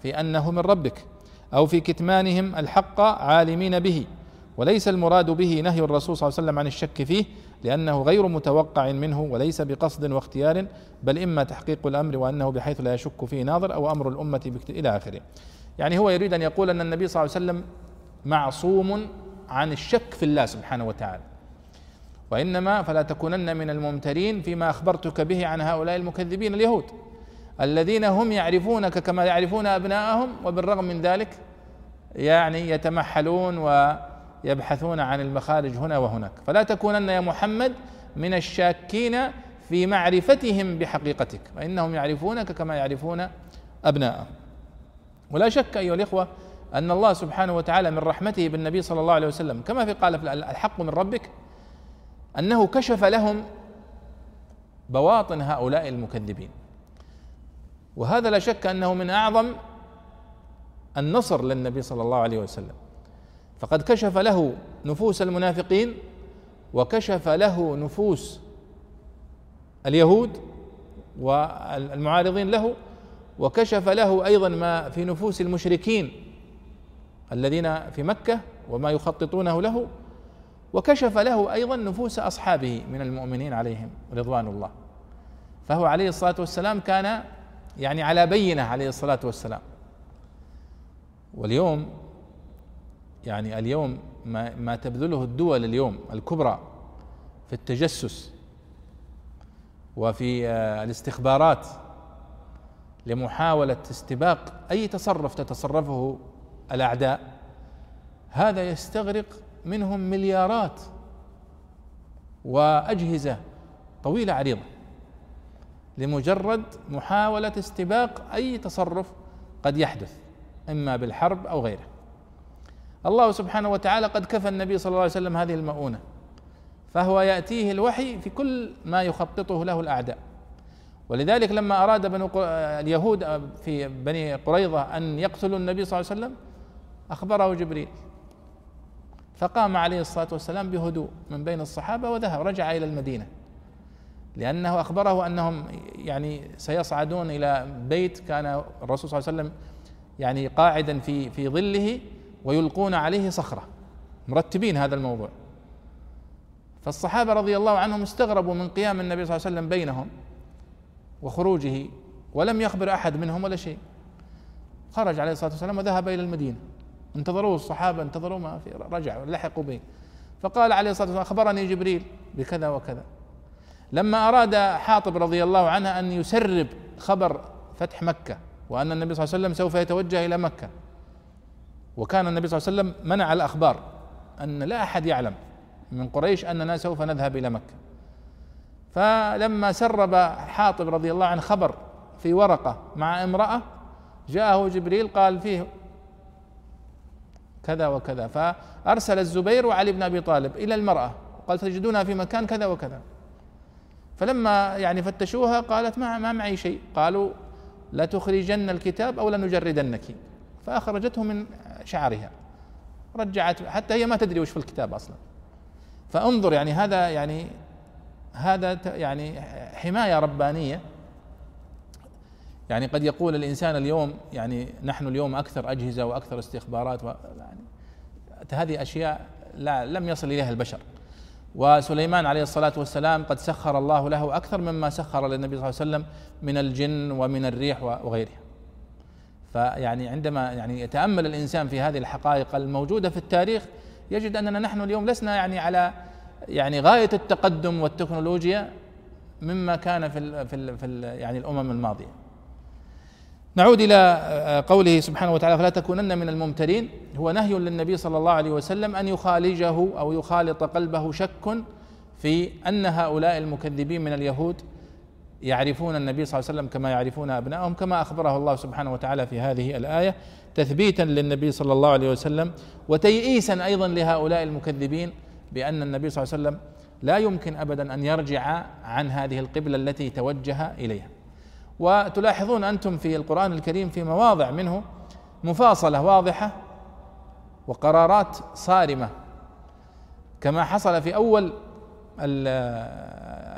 في أنه من ربك أو في كتمانهم الحق عالمين به وليس المراد به نهي الرسول صلى الله عليه وسلم عن الشك فيه لأنه غير متوقع منه وليس بقصد واختيار بل إما تحقيق الأمر وأنه بحيث لا يشك فيه ناظر أو أمر الأمة إلى آخره. يعني هو يريد أن يقول أن النبي صلى الله عليه وسلم معصوم عن الشك في الله سبحانه وتعالى. وإنما فلا تكونن من الممترين فيما أخبرتك به عن هؤلاء المكذبين اليهود الذين هم يعرفونك كما يعرفون أبناءهم وبالرغم من ذلك يعني يتمحلون ويبحثون عن المخارج هنا وهناك. فلا تكونن يا محمد من الشاكين في معرفتهم بحقيقتك فإنهم يعرفونك كما يعرفون أبناءهم. ولا شك أيها الإخوة أن الله سبحانه وتعالى من رحمته بالنبي صلى الله عليه وسلم كما في قال الحق من ربك أنه كشف لهم بواطن هؤلاء المكذبين. وهذا لا شك أنه من أعظم النصر للنبي صلى الله عليه وسلم. فقد كشف له نفوس المنافقين وكشف له نفوس اليهود والمعارضين له وكشف له أيضا ما في نفوس المشركين الذين في مكة وما يخططونه له. وكشف له أيضا نفوس أصحابه من المؤمنين عليهم رضوان الله. فهو عليه الصلاة والسلام كان يعني على بينة عليه الصلاة والسلام. واليوم يعني اليوم ما, ما تبذله الدول اليوم الكبرى في التجسس وفي آه، الاستخبارات لمحاولة استباق أي تصرف تتصرفه الأعداء هذا يستغرق منهم مليارات وأجهزة طويلة عريضة لمجرد محاولة استباق أي تصرف قد يحدث إما بالحرب أو غيره. الله سبحانه وتعالى قد كفى النبي صلى الله عليه وسلم هذه المؤونة فهو يأتيه الوحي في كل ما يخططه له الأعداء. ولذلك لما أراد بنو اليهود في بني قريظة أن يقتلوا النبي صلى الله عليه وسلم أخبره جبريل. فقام عليه الصلاة والسلام بهدوء من بين الصحابة وذهب رجع إلى المدينة. لأنه أخبره أنهم يعني سيصعدون إلى بيت كان الرسول صلى الله عليه وسلم يعني قاعدا في في ظله ويلقون عليه صخرة. مرتبين هذا الموضوع. فالصحابة رضي الله عنهم استغربوا من قيام النبي صلى الله عليه وسلم بينهم وخروجه ولم يخبر أحد منهم ولا شيء. خرج عليه الصلاة والسلام وذهب إلى المدينة. انتظروه الصحابة انتظروا ما في رجعوا لحقوا به. فقال عليه الصلاة والسلام أخبرني جبريل بكذا وكذا. لما أراد حاطب رضي الله عنه أن يسرب خبر فتح مكة وأن النبي صلى الله عليه وسلم سوف يتوجه إلى مكة. وكان النبي صلى الله عليه وسلم منع الأخبار أن لا أحد يعلم من قريش أننا سوف نذهب إلى مكة. فلما سرب حاطب رضي الله عنه خبر في ورقة مع امرأة جاءه جبريل قال فيه كذا وكذا. فأرسل الزبير وعلي بن أبي طالب إلى المرأة قال تجدونها في مكان كذا وكذا. فلما يعني فتشوها قالت ما, ما معي شيء. قالوا لتخرجن الكتاب أو لنجردنك. فأخرجته من شعرها. رجعت حتى هي ما تدري وش في الكتاب أصلا. فأنظر يعني هذا يعني هذا يعني حماية ربانية يعني قد يقول الإنسان اليوم يعني نحن اليوم أكثر أجهزة وأكثر استخبارات يعني هذه أشياء لا لم يصل إليها البشر وسليمان عليه الصلاة والسلام قد سخر الله له أكثر مما سخر للنبي صلى الله عليه وسلم من الجن ومن الريح وغيرها فيعني عندما يعني يتأمل الإنسان في هذه الحقائق الموجودة في التاريخ يجد أننا نحن اليوم لسنا يعني على يعني غاية التقدم والتكنولوجيا مما كان في ال في ال في ال يعني الأمم الماضية. نعود إلى قوله سبحانه وتعالى فلا تكونن من الممترين هو نهي للنبي صلى الله عليه وسلم أن يخالجه أو يخالط قلبه شك في أن هؤلاء المكذبين من اليهود يعرفون النبي صلى الله عليه وسلم كما يعرفون ابنائهم كما اخبره الله سبحانه وتعالى في هذه الآية تثبيتا للنبي صلى الله عليه وسلم وتيئيسا أيضا لهؤلاء المكذبين بأن النبي صلى الله عليه وسلم لا يمكن أبدا أن يرجع عن هذه القبلة التي توجه إليها. وتلاحظون أنتم في القرآن الكريم في مواضع منه مفاصلة واضحة وقرارات صارمة. كما حصل في أول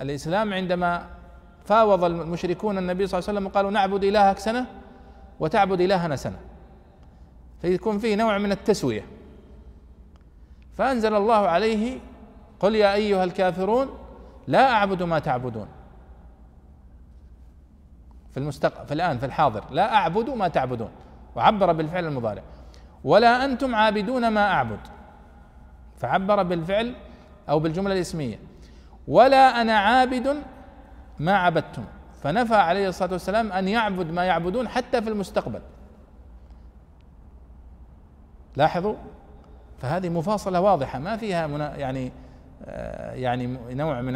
الإسلام عندما فاوض المشركون النبي صلى الله عليه وسلم وقالوا نعبد إلهك سنة وتعبد إلهنا سنة. فيكون فيه نوع من التسوية. فأنزل الله عليه قل يا أيها الكافرون لا أعبد ما تعبدون. في المستقبل في الآن في الحاضر. لا أعبد ما تعبدون. وعبر بالفعل المضارع. ولا أنتم عابدون ما أعبد. فعبر بالفعل أو بالجملة الإسمية. ولا أنا عابد ما عبدتم. فنفى عليه الصلاة والسلام أن يعبد ما يعبدون حتى في المستقبل. لاحظوا؟ فهذه مفاصلة واضحة. ما فيها يعني آه، يعني نوع من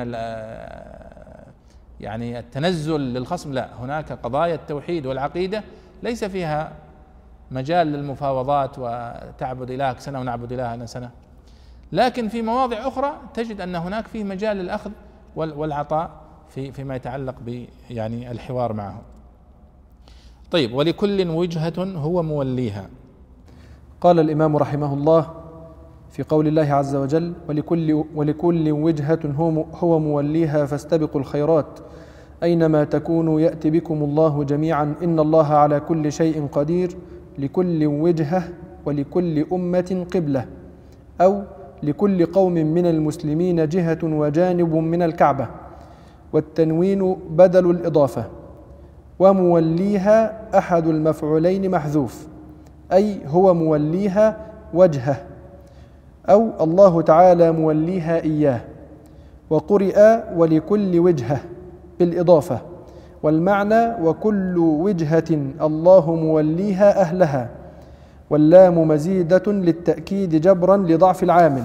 يعني التنزل للخصم لا هناك قضايا التوحيد والعقيدة ليس فيها مجال للمفاوضات وتعبد إلهك سنة ونعبد إلهنا سنة. لكن في مواضع أخرى تجد أن هناك فيه مجال للأخذ والعطاء في فيما يتعلق ب يعني الحوار معه. طيب ولكل وجهة هو موليها. قال الإمام رحمه الله في قول الله عز وجل ولكل, ولكل وجهة هو موليها فاستبقوا الخيرات. أينما تكونوا يأتي بكم الله جميعا إن الله على كل شيء قدير لكل وجهة ولكل أمة قبلة. أو لكل قوم من المسلمين جهة وجانب من الكعبة. والتنوين بدل الإضافة. وموليها أحد المفعولين محذوف. أي هو موليها وجهه. أو الله تعالى موليها إياه وقرئ ولكل وجهة بالإضافة والمعنى وكل وجهة الله موليها أهلها واللام مزيدة للتأكيد جبرا لضعف العامل.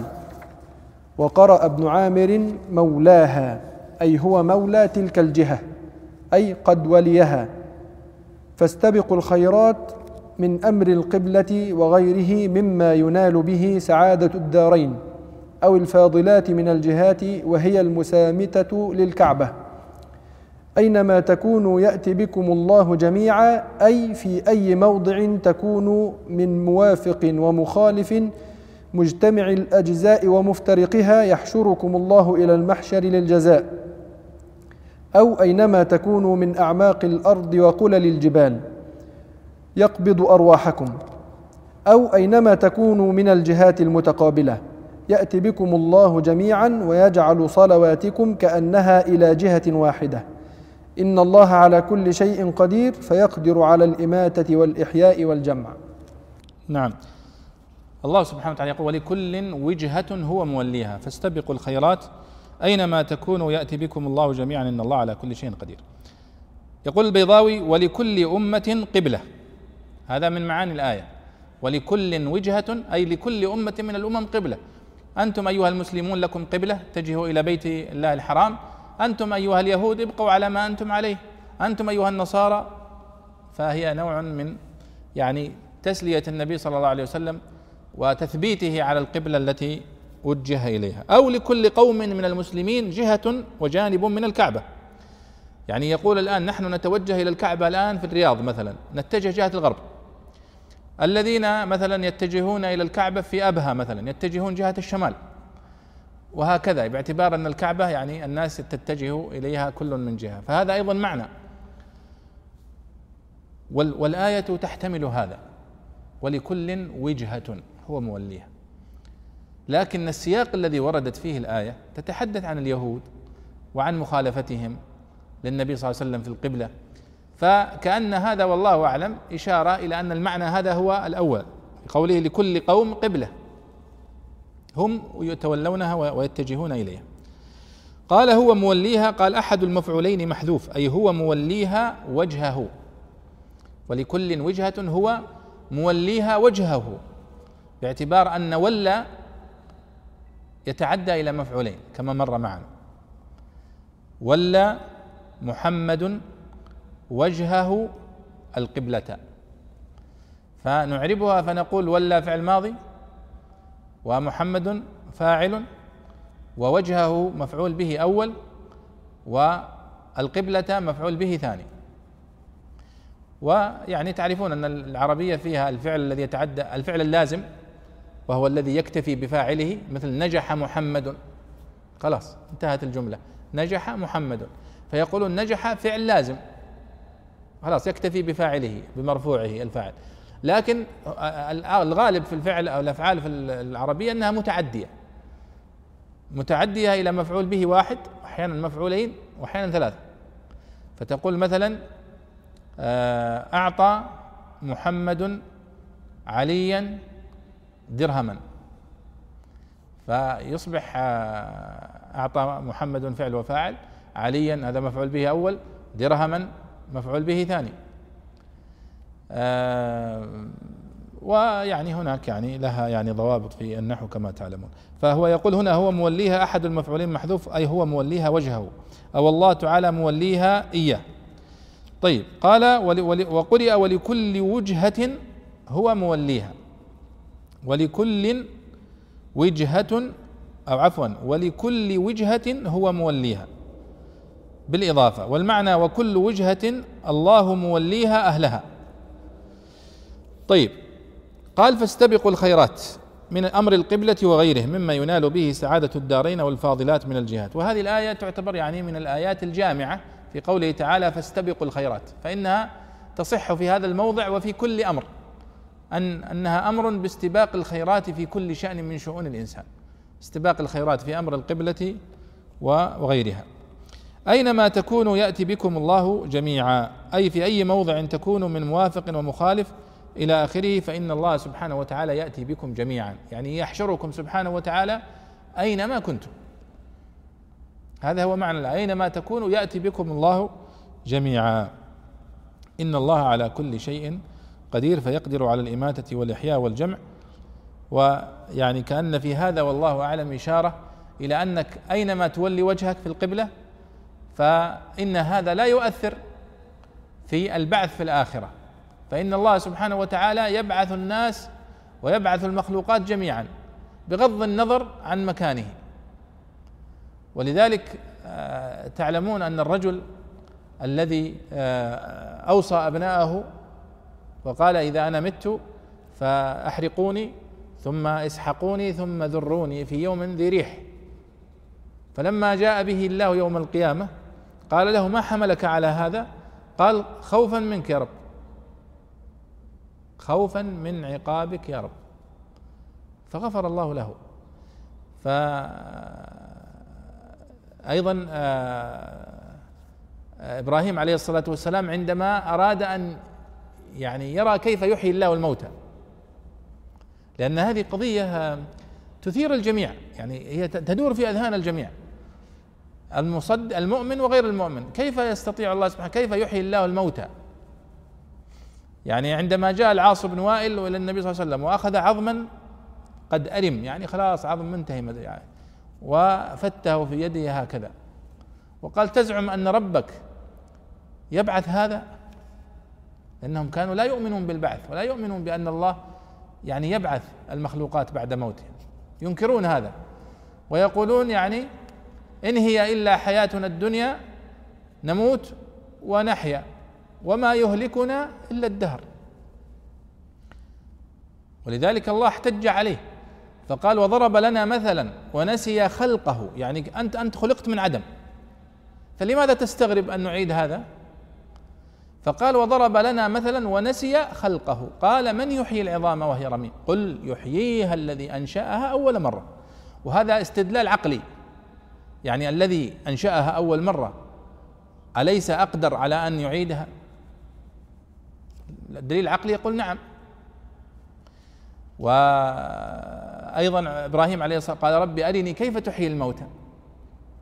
وقرأ ابن عامر مولاها أي هو مولى تلك الجهة أي قد وليها. فاستبقوا الخيرات من أمر القبلة وغيره مما ينال به سعادة الدارين أو الفاضلات من الجهات وهي المسامتة للكعبة. أينما تكونوا يأتي بكم الله جميعا أي في أي موضع تكونوا من موافق ومخالف مجتمع الأجزاء ومفترقها يحشركم الله إلى المحشر للجزاء. أو أينما تكونوا من أعماق الأرض وقلل الجبال. يقبض أرواحكم. أو أينما تكونوا من الجهات المتقابلة يأتي بكم الله جميعا ويجعل صلواتكم كأنها إلى جهة واحدة. إن الله على كل شيء قدير فيقدر على الإماتة والإحياء والجمع. نعم. الله سبحانه وتعالى يقول ولكل وجهة هو موليها. فاستبقوا الخيرات. أينما تكونوا يأتي بكم الله جميعا إن الله على كل شيء قدير. يقول البيضاوي ولكل أمة قبلة. هذا من معاني الآية. ولكل وجهة أي لكل أمة من الأمم قبلة. أنتم أيها المسلمون لكم قبلة اتجهوا إلى بيت الله الحرام. أنتم أيها اليهود ابقوا على ما أنتم عليه. أنتم أيها النصارى فهي نوع من يعني تسلية النبي صلى الله عليه وسلم وتثبيته على القبلة التي وجه إليها. أو لكل قوم من المسلمين جهة وجانب من الكعبة. يعني يقول الآن نحن نتوجه إلى الكعبة الآن في الرياض مثلا. نتجه جهة الغرب. الذين مثلا يتجهون إلى الكعبة في أبها مثلا يتجهون جهة الشمال. وهكذا باعتبار أن الكعبة يعني الناس تتجه إليها كل من جهة. فهذا أيضا معنى. والآية تحتمل هذا. ولكل وجهة هو موليها. لكن السياق الذي وردت فيه الآية تتحدث عن اليهود وعن مخالفتهم للنبي صلى الله عليه وسلم في القبلة. فكأن هذا والله أعلم إشارة إلى أن المعنى هذا هو الأول. قوله لكل قوم قبلة. هم يتولونها ويتجهون إليها. قال هو موليها قال أحد المفعولين محذوف أي هو موليها وجهه. ولكل وجهة هو موليها وجهه. باعتبار أن ولى يتعدى إلى مفعولين كما مر معنا. ولى محمد وجهه القبلة. فنعربها فنقول ولى فعل ماضي ومحمد فاعل ووجهه مفعول به أول والقبلة مفعول به ثاني. ويعني تعرفون أن العربية فيها الفعل الذي يتعدى الفعل اللازم وهو الذي يكتفي بفاعله مثل نجح محمد. خلاص انتهت الجملة. نجح محمد. فيقولون نجح فعل لازم. خلاص يكتفي بفاعله بمرفوعه الفاعل. لكن الغالب في الفعل أو الأفعال في العربية أنها متعدية. متعدية إلى مفعول به واحد أحيانا مفعولين واحيانا ثلاثة. فتقول مثلا آه، أعطى محمد عليا درهما. فيصبح آه، أعطى محمد فعل وفاعل عليا هذا مفعول به أول درهما مفعول به ثاني. آه ويعني هناك يعني لها يعني ضوابط في النحو كما تعلمون. فهو يقول هنا هو موليها أحد المفعولين محذوف أي هو موليها وجهه أو الله تعالى موليها إياه. طيب قال وقرئ ولكل وجهة هو موليها. ولكل وجهة أو عفوا ولكل وجهة هو موليها. بالإضافة. والمعنى وكل وجهة الله موليها أهلها. طيب قال فاستبقوا الخيرات من أمر القبلة وغيره مما ينال به سعادة الدارين والفاضلات من الجهات وهذه الآية تعتبر يعني من الآيات الجامعة في قوله تعالى فاستبقوا الخيرات. فإنها تصح في هذا الموضع وفي كل أمر أن أنها أمر باستباق الخيرات في كل شأن من شؤون الإنسان. استباق الخيرات في أمر القبلة وغيرها. أينما تكونوا يأتي بكم الله جميعا. أي في أي موضع تكونوا من موافق ومخالف إلى آخره فإن الله سبحانه وتعالى يأتي بكم جميعا. يعني يحشركم سبحانه وتعالى أينما كنتم. هذا هو معنى أينما تكونوا يأتي بكم الله جميعا. إن الله على كل شيء قدير فيقدر على الإماتة والإحياء والجمع. ويعني كأن في هذا والله أعلم إشارة إلى أنك أينما تولي وجهك في القبلة فإن هذا لا يؤثر في البعث في الآخرة. فإن الله سبحانه وتعالى يبعث الناس ويبعث المخلوقات جميعا بغض النظر عن مكانه. ولذلك آه، تعلمون أن الرجل الذي آه، أوصى أبناءه وقال إذا أنا مت فأحرقوني ثم إسحقوني ثم ذروني في يوم ذي ريح. فلما جاء به الله يوم القيامة قال له ما حملك على هذا؟ قال خوفا منك يا رب. خوفا من عقابك يا رب. فغفر الله له. ف أيضا آه، إبراهيم عليه الصلاة والسلام عندما أراد أن يعني يرى كيف يحيي الله الموتى. لأن هذه قضية تثير الجميع. يعني هي تدور في أذهان الجميع. المصد المؤمن وغير المؤمن. كيف يستطيع الله سبحانه كيف يحيي الله الموتى؟ يعني عندما جاء العاص بن وائل إلى النبي صلى الله عليه وسلم وأخذ عظما قد أرم يعني خلاص عظم منتهي يعني وفته في يده هكذا. وقال تزعم أن ربك يبعث هذا؟ لأنهم كانوا لا يؤمنون بالبعث ولا يؤمنون بأن الله يعني يبعث المخلوقات بعد موتهم ينكرون هذا ويقولون يعني إن هي إلا حياتنا الدنيا نموت ونحيا وما يهلكنا إلا الدهر. ولذلك الله احتج عليه فقال وضرب لنا مثلا ونسي خلقه. يعني أنت أنت خلقت من عدم. فلماذا تستغرب أن نعيد هذا؟ فقال وضرب لنا مثلا ونسي خلقه. قال من يحيي العظام وهي رميم؟ قل يحييها الذي أنشأها أول مرة. وهذا استدلال عقلي. يعني الذي أنشأها أول مرة أليس أقدر على أن يعيدها؟ الدليل العقلي يقول نعم. وأيضا إبراهيم عليه والسلام قال ربي أرني كيف تحيي الموتى؟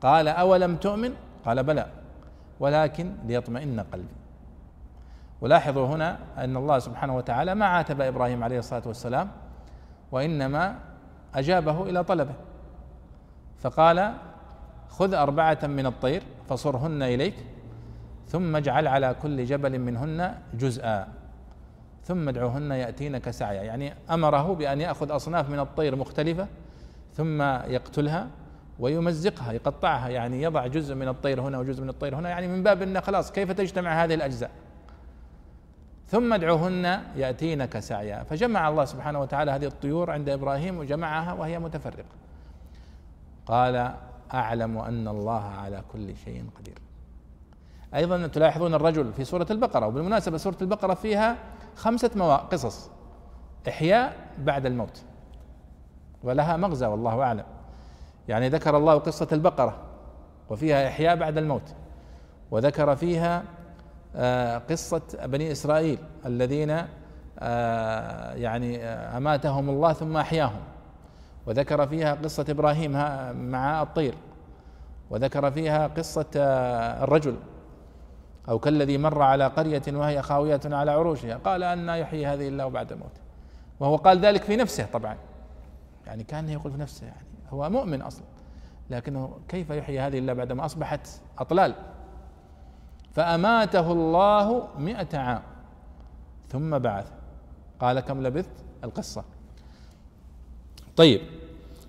قال أولم تؤمن؟ قال بلى. ولكن ليطمئن قلبي. ولاحظوا هنا أن الله سبحانه وتعالى ما عاتب إبراهيم عليه الصلاة والسلام وإنما أجابه إلى طلبه. فقال خذ أربعة من الطير فصرهن إليك ثم اجعل على كل جبل منهن جزءا ثم ادعوهن يأتينك سعيا. يعني أمره بأن يأخذ أصناف من الطير مختلفة ثم يقتلها ويمزقها يقطعها. يعني يضع جزء من الطير هنا وجزء من الطير هنا. يعني من باب انه خلاص كيف تجتمع هذه الأجزاء؟ ثم ادعوهن يأتينك سعيا. فجمع الله سبحانه وتعالى هذه الطيور عند إبراهيم وجمعها وهي متفرقة. قال أعلم أن الله على كل شيء قدير. أيضا تلاحظون الرجل في سورة البقرة وبالمناسبة سورة البقرة فيها خمسة قصص. إحياء بعد الموت. ولها مغزى والله أعلم. يعني ذكر الله قصة البقرة وفيها إحياء بعد الموت. وذكر فيها آه، قصة بني إسرائيل الذين آه، يعني آه، أماتهم الله ثم أحياهم. وذكر فيها قصة إبراهيم مع الطير وذكر فيها قصة الرجل أو كالذي مر على قرية وهي خاوية على عروشها قال أن يحيي هذه الله بعد موته وهو قال ذلك في نفسه طبعا يعني كان يقول في نفسه يعني هو مؤمن أصلا لكنه كيف يحيي هذه إلا بعدما أصبحت أطلال؟ فأماته الله مئة عام ثم بعث. قال كم لبثت؟ القصة. طيب.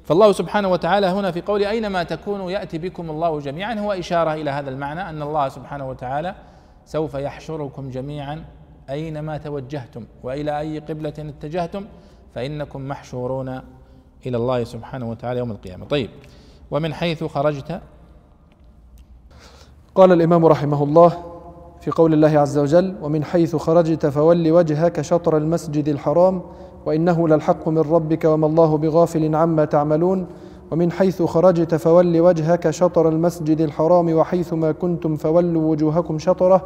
فالله سبحانه وتعالى هنا في قول أينما تكونوا يأتي بكم الله جميعا هو إشارة إلى هذا المعنى أن الله سبحانه وتعالى سوف يحشركم جميعا أينما توجهتم وإلى أي قبلة اتجهتم فإنكم محشورون إلى الله سبحانه وتعالى يوم القيامة. طيب. ومن حيث خرجت قال الإمام رحمه الله في قول الله عز وجل ومن حيث خرجت فول وجهك شطر المسجد الحرام وإنه للحق من ربك وما الله بغافل عما تعملون. ومن حيث خرجت فول وجهك شطر المسجد الحرام وحيثما كنتم فولوا وجوهكم شطرة.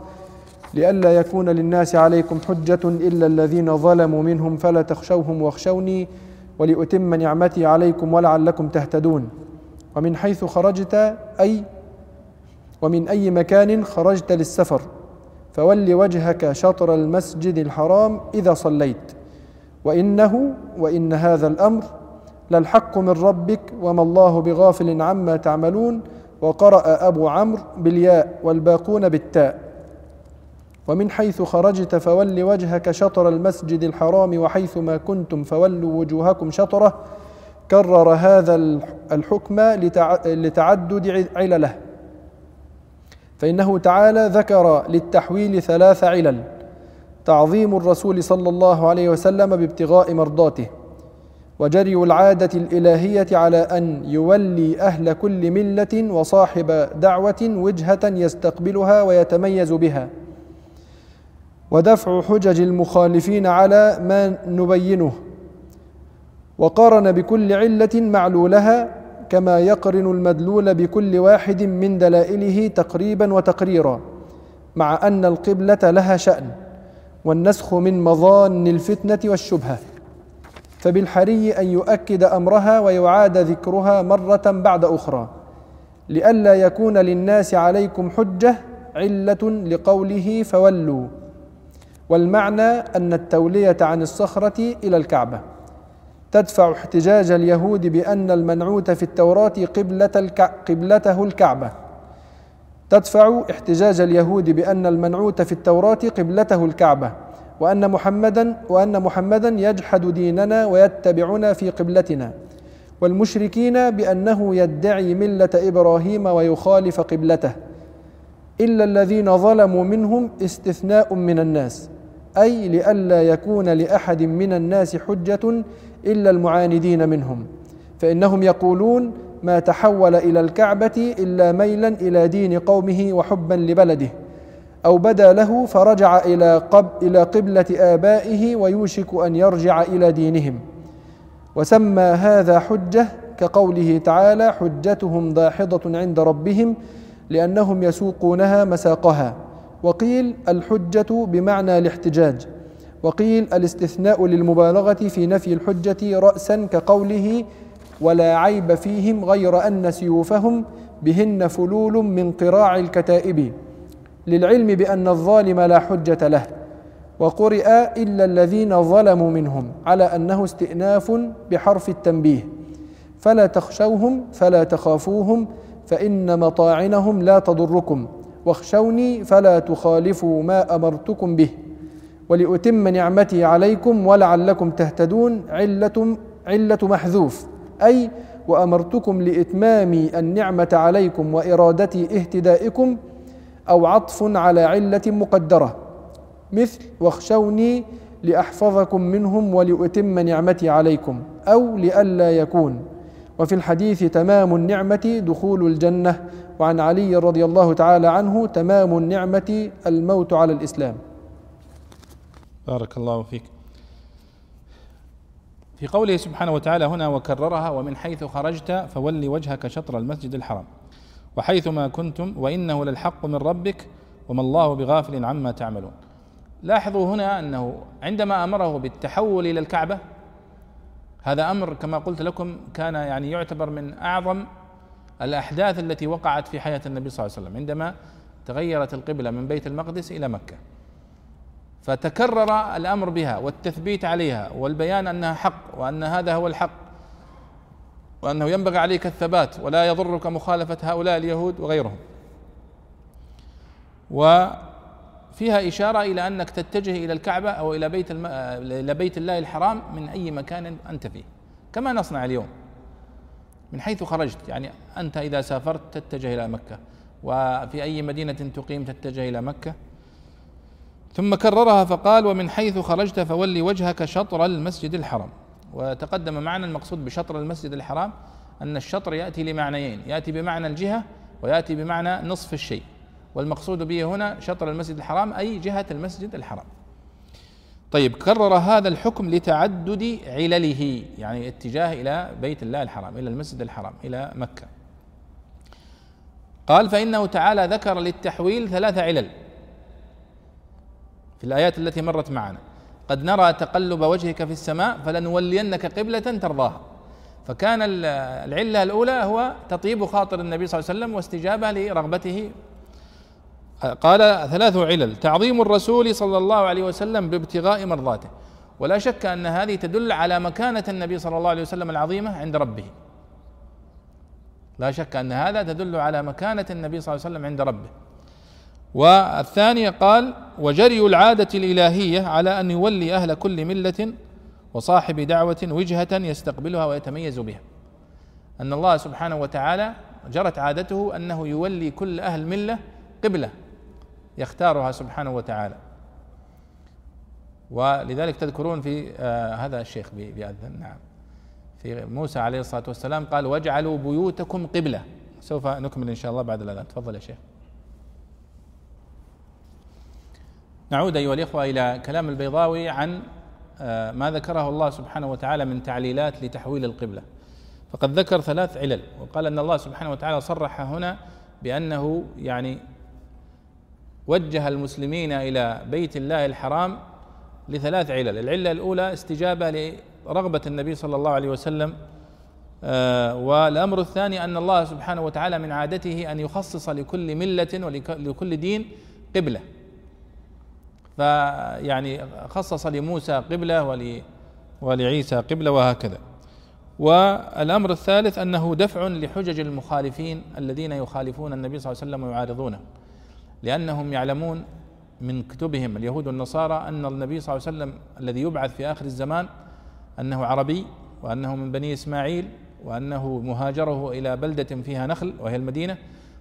لئلا يكون للناس عليكم حجة إلا الذين ظلموا منهم فلا تخشوهم واخشوني ولأتم نعمتي عليكم ولعلكم تهتدون. ومن حيث خرجت أي ومن أي مكان خرجت للسفر. فول وجهك شطر المسجد الحرام إذا صليت. وإنه وإن هذا الأمر للحق من ربك وما الله بغافل عما تعملون. وقرأ أبو عمرو بالياء والباقون بالتاء. ومن حيث خرجت فول وجهك شطر المسجد الحرام وحيثما كنتم فولوا وجوهكم شطره. كرر هذا الحكم لتعدد علله. فإنه تعالى ذكر للتحويل ثلاث علل تعظيم الرسول صلى الله عليه وسلم بابتغاء مرضاته وجري العادة الإلهية على أن يولي أهل كل ملة وصاحب دعوة وجهة يستقبلها ويتميز بها ودفع حجج المخالفين على ما نبينه وقارن بكل علة معلولها كما يقرن المدلول بكل واحد من دلائله تقريبا وتقريرا مع أن القبلة لها شأن والنسخ من مظان الفتنة والشبهة. فبالحري أن يؤكد أمرها ويعاد ذكرها مرة بعد أخرى لئلا يكون للناس عليكم حجة علة لقوله فولوا. والمعنى أن التولية عن الصخرة إلى الكعبة. تدفع احتجاج اليهود بأن المنعوت في التوراة قبلة الكع... قبلته الكعبة. تدفع احتجاج اليهود بأن المنعوت في التوراة قبلته الكعبة وأن محمدا وأن محمدا يجحد ديننا ويتبعنا في قبلتنا. والمشركين بأنه يدعي ملة إبراهيم ويخالف قبلته. إلا الذين ظلموا منهم استثناء من الناس أي لئلا يكون لأحد من الناس حجة إلا المعاندين منهم. فإنهم يقولون ما تحول إلى الكعبة إلا ميلا إلى دين قومه وحبا لبلده. أو بدا له فرجع إلى, قب إلى قبلة آبائه ويوشك أن يرجع إلى دينهم. وسمى هذا حجة كقوله تعالى حجتهم داحضة عند ربهم لأنهم يسوقونها مساقها وقيل الحجة بمعنى الاحتجاج وقيل الاستثناء للمبالغة في نفي الحجة رأسا كقوله ولا عيب فيهم غير أن سيوفهم بهن فلول من قراع الكتائب للعلم بأن الظالم لا حجة له وقرئ إلا الذين ظلموا منهم على أنه استئناف بحرف التنبيه فلا تخشوهم فلا تخافوهم فإن مطاعنهم لا تضركم واخشوني فلا تخالفوا ما أمرتكم به ولأتم نعمتي عليكم ولعلكم تهتدون علة علة محذوف. أي وأمرتكم لإتمام النعمة عليكم وإرادة اهتدائكم أو عطف على علة مقدرة. مثل واخشوني لأحفظكم منهم ولأتم نعمتي عليكم أو لئلا يكون. وفي الحديث تمام النعمة دخول الجنة. وعن علي رضي الله تعالى عنه تمام النعمة الموت على الإسلام. بارك الله فيك. في قوله سبحانه وتعالى هنا وكررها ومن حيث خرجت فول وجهك شطر المسجد الحرام وحيثما كنتم وإنه للحق من ربك وما الله بغافل عما تعملون. لاحظوا هنا أنه عندما أمره بالتحول إلى الكعبة هذا أمر كما قلت لكم كان يعني يعتبر من أعظم الأحداث التي وقعت في حياة النبي صلى الله عليه وسلم عندما تغيرت القبلة من بيت المقدس إلى مكة. فتكرر الأمر بها والتثبيت عليها والبيان أنها حق وأن هذا هو الحق وأنه ينبغي عليك الثبات ولا يضرك مخالفة هؤلاء اليهود وغيرهم. وفيها إشارة إلى أنك تتجه إلى الكعبة أو إلى بيت الم... إلى بيت الله الحرام من أي مكان أنت فيه. كما نصنع اليوم. من حيث خرجت يعني أنت إذا سافرت تتجه إلى مكة. وفي أي مدينة تقيم تتجه إلى مكة. ثم كررها فقال ومن حيث خرجت فولي وجهك شطر المسجد الحرام. وتقدم معنا المقصود بشطر المسجد الحرام أن الشطر يأتي لمعنيين يأتي بمعنى الجهة ويأتي بمعنى نصف الشيء. والمقصود به هنا شطر المسجد الحرام أي جهة المسجد الحرام. طيب كرر هذا الحكم لتعدد علله يعني اتجاه إلى بيت الله الحرام إلى المسجد الحرام إلى مكة. قال فإنه تعالى ذكر للتحويل ثلاث علل. في الآيات التي مرت معنا. قد نرى تقلب وجهك في السماء فلنولينك قبلة ترضاها. فكان العلة الأولى هو تطيب خاطر النبي صلى الله عليه وسلم واستجابة لرغبته. قال ثلاث علل تعظيم الرسول صلى الله عليه وسلم بابتغاء مرضاته. ولا شك أن هذه تدل على مكانة النبي صلى الله عليه وسلم العظيمة عند ربه. لا شك أن هذا تدل على مكانة النبي صلى الله عليه وسلم عند ربه. والثانية قال وجري العادة الإلهية على أن يولي أهل كل ملة وصاحب دعوة وجهة يستقبلها ويتميز بها. أن الله سبحانه وتعالى جرت عادته أنه يولي كل أهل ملة قبلة يختارها سبحانه وتعالى. ولذلك تذكرون في آه هذا الشيخ بيأذن نعم. في موسى عليه الصلاة والسلام قال واجعلوا بيوتكم قبلة. سوف نكمل إن شاء الله بعد الأذان. تفضل يا شيخ. نعود أيها الإخوة إلى كلام البيضاوي عن آه، ما ذكره الله سبحانه وتعالى من تعليلات لتحويل القبلة. فقد ذكر ثلاث علل وقال أن الله سبحانه وتعالى صرح هنا بأنه يعني وجه المسلمين إلى بيت الله الحرام لثلاث علل. العلة الأولى استجابة لرغبة النبي صلى الله عليه وسلم آه، والأمر الثاني أن الله سبحانه وتعالى من عادته أن يخصص لكل ملة ولكل دين قبلة. فيعني خصص لموسى قبلة ول ولعيسى قبلة وهكذا. والأمر الثالث أنه دفع لحجج المخالفين الذين يخالفون النبي صلى الله عليه وسلم ويعارضونه لأنهم يعلمون من كتبهم اليهود والنصارى أن النبي صلى الله عليه وسلم الذي يبعث في آخر الزمان أنه عربي وأنه من بني إسماعيل وأنه مهاجره إلى بلدة فيها نخل وهي المدينة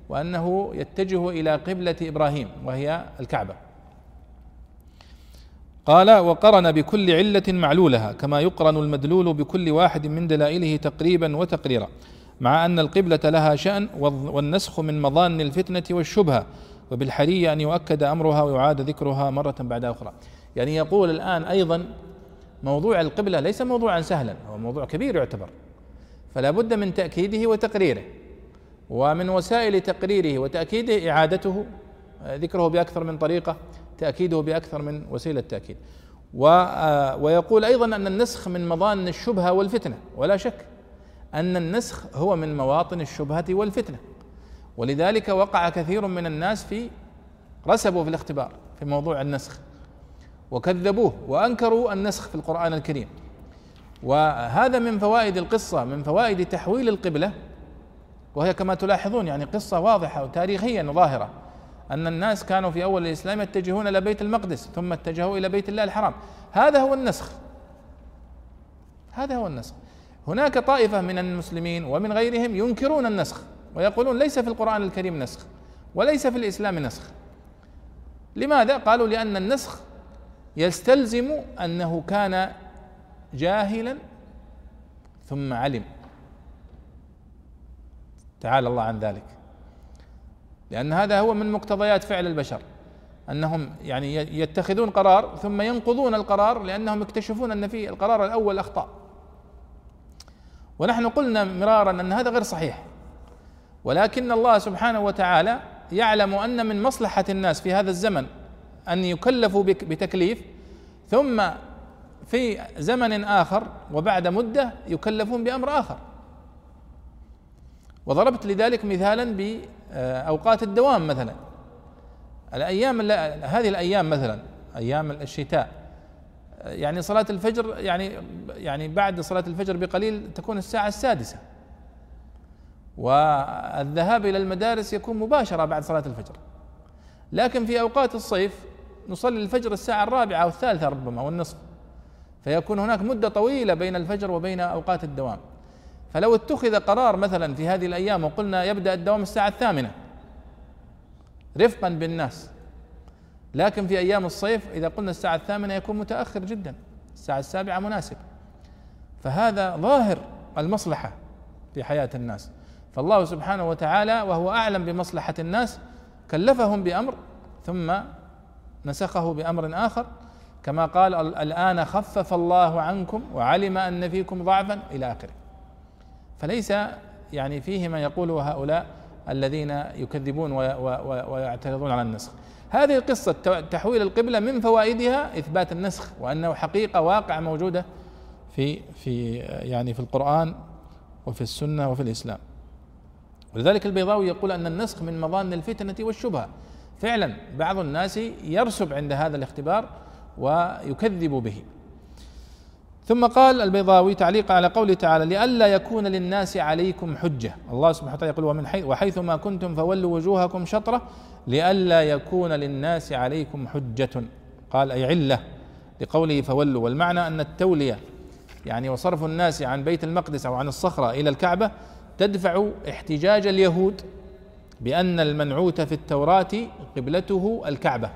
وأنه يتجه إلى قبلة إبراهيم وهي الكعبة. قال وقرن بكل علة معلولها كما يقرن المدلول بكل واحد من دلائله تقريبا وتقريرا مع أن القبلة لها شأن والنسخ من مظان الفتنة والشبهة وبالحري أن يؤكد أمرها ويعاد ذكرها مرة بعد أخرى. يعني يقول الآن أيضا موضوع القبلة ليس موضوعا سهلا هو موضوع كبير يعتبر فلا بد من تأكيده وتقريره ومن وسائل تقريره وتأكيده إعادته ذكره بأكثر من طريقة تأكيده بأكثر من وسيلة تأكيد. آه، ويقول أيضا أن النسخ من مظان الشبهة والفتنة ولا شك أن النسخ هو من مواطن الشبهة والفتنة. ولذلك وقع كثير من الناس في رسبوا في الاختبار في موضوع النسخ وكذبوه وأنكروا النسخ في القرآن الكريم. وهذا من فوائد القصة من فوائد تحويل القبلة وهي كما تلاحظون يعني قصة واضحة وتاريخيا ظاهره أن الناس كانوا في أول الإسلام يتجهون إلى بيت المقدس ثم اتجهوا إلى بيت الله الحرام. هذا هو النسخ. هذا هو النسخ. هناك طائفة من المسلمين ومن غيرهم ينكرون النسخ ويقولون ليس في القرآن الكريم نسخ وليس في الإسلام نسخ. لماذا؟ قالوا لأن النسخ يستلزم أنه كان جاهلا ثم علم. تعالى الله عن ذلك. لأن هذا هو من مقتضيات فعل البشر أنهم يعني يتخذون قرار ثم ينقضون القرار لأنهم يكتشفون أن في القرار الأول أخطاء ونحن قلنا مرارا أن هذا غير صحيح ولكن الله سبحانه وتعالى يعلم أن من مصلحة الناس في هذا الزمن أن يكلفوا بتكليف ثم في زمن آخر وبعد مدة يكلفون بأمر آخر. وضربت لذلك مثالا باوقات الدوام مثلا. الأيام هذه الأيام مثلا أيام الشتاء. يعني صلاة الفجر يعني يعني بعد صلاة الفجر بقليل تكون الساعة السادسة. والذهاب إلى المدارس يكون مباشرة بعد صلاة الفجر. لكن في أوقات الصيف نصلي الفجر الساعة الرابعة أو الثالثة ربما والنصف. فيكون هناك مدة طويلة بين الفجر وبين أوقات الدوام. فلو اتخذ قرار مثلا في هذه الأيام وقلنا يبدأ الدوام الساعة الثامنة رفقا بالناس. لكن في أيام الصيف إذا قلنا الساعة الثامنة يكون متأخر جدا الساعة السابعة مناسب. فهذا ظاهر المصلحة في حياة الناس. فالله سبحانه وتعالى وهو أعلم بمصلحة الناس كلفهم بأمر ثم نسخه بأمر آخر. كما قال الآن خفف الله عنكم وعلم أن فيكم ضعفا إلى آخره. فليس يعني فيه ما يقوله هؤلاء الذين يكذبون ويعترضون على النسخ. هذه قصة تحويل القبلة من فوائدها إثبات النسخ وأنه حقيقة واقع موجودة في في يعني في القرآن وفي السنة وفي الإسلام. ولذلك البيضاوي يقول أن النسخ من مظان الفتنة والشبهة. فعلا بعض الناس يرسب عند هذا الاختبار ويكذب به. ثم قال البيضاوي تعليقا على قوله تعالى لئلا يكون للناس عليكم حجة. الله سبحانه وتعالى يقول ومن حيث وحيث ما كنتم فولوا وجوهكم شطرة. لئلا يكون للناس عليكم حجة. قال أي علة لقوله فولوا. والمعنى أن التولية يعني وصرف الناس عن بيت المقدس أو عن الصخرة إلى الكعبة تدفع احتجاج اليهود بأن المنعوت في التوراة قبلته الكعبة.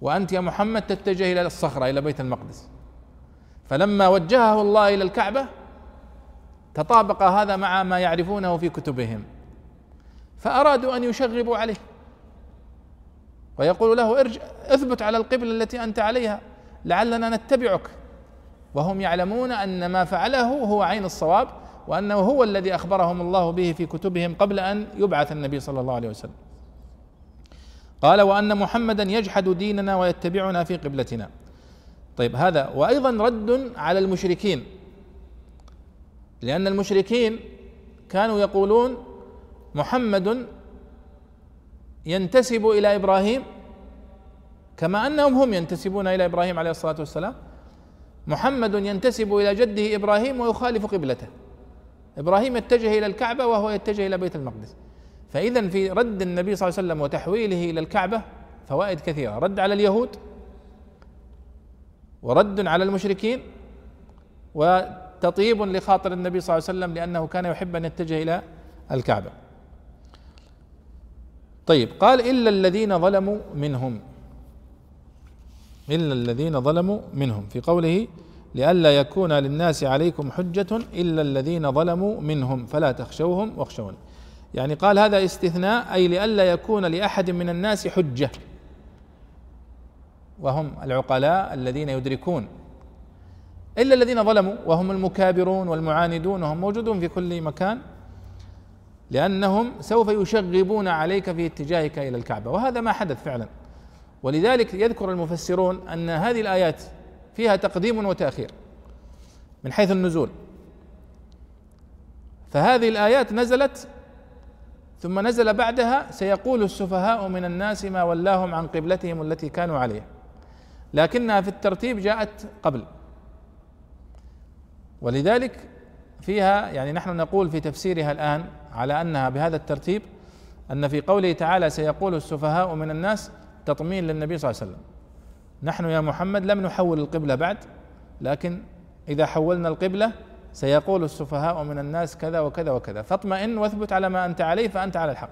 وأنت يا محمد تتجه إلى الصخرة إلى بيت المقدس. فلما وجهه الله إلى الكعبة تطابق هذا مع ما يعرفونه في كتبهم فأرادوا أن يشغبوا عليه. ويقول له ارجع اثبت على القبلة التي أنت عليها لعلنا نتبعك. وهم يعلمون أن ما فعله هو عين الصواب وأنه هو الذي أخبرهم الله به في كتبهم قبل أن يبعث النبي صلى الله عليه وسلم. قال وأن محمدا يجحد ديننا ويتبعنا في قبلتنا. طيب هذا وأيضا رد على المشركين لأن المشركين كانوا يقولون محمد ينتسب إلى إبراهيم كما أنهم هم ينتسبون إلى إبراهيم عليه الصلاة والسلام. محمد ينتسب إلى جده إبراهيم ويخالف قبلته. إبراهيم يتجه إلى الكعبة وهو يتجه إلى بيت المقدس. فاذا في رد النبي صلى الله عليه وسلم وتحويله إلى الكعبة فوائد كثيرة. رد على اليهود ورد على المشركين وتطيب لخاطر النبي صلى الله عليه وسلم لأنه كان يحب أن يتجه إلى الكعبة. طيب قال إلا الذين ظلموا منهم. إلا الذين ظلموا منهم. في قوله لئلا يكون للناس عليكم حجة إلا الذين ظلموا منهم فلا تخشوهم واخشون يعني قال هذا استثناء أي لئلا يكون لأحد من الناس حجة. وهم العقلاء الذين يدركون. إلا الذين ظلموا وهم المكابرون والمعاندون وهم موجودون في كل مكان لأنهم سوف يشغبون عليك في اتجاهك إلى الكعبة. وهذا ما حدث فعلا. ولذلك يذكر المفسرون أن هذه الآيات فيها تقديم وتأخير من حيث النزول. فهذه الآيات نزلت ثم نزل بعدها سيقول السفهاء من الناس ما ولاهم عن قبلتهم التي كانوا عليها. لكنها في الترتيب جاءت قبل. ولذلك فيها يعني نحن نقول في تفسيرها الآن على أنها بهذا الترتيب أن في قوله تعالى سيقول السفهاء من الناس تطمين للنبي صلى الله عليه وسلم. نحن يا محمد لم نحول القبلة بعد لكن إذا حولنا القبلة سيقول السفهاء من الناس كذا وكذا وكذا. فاطمئن واثبت على ما أنت عليه فأنت على الحق.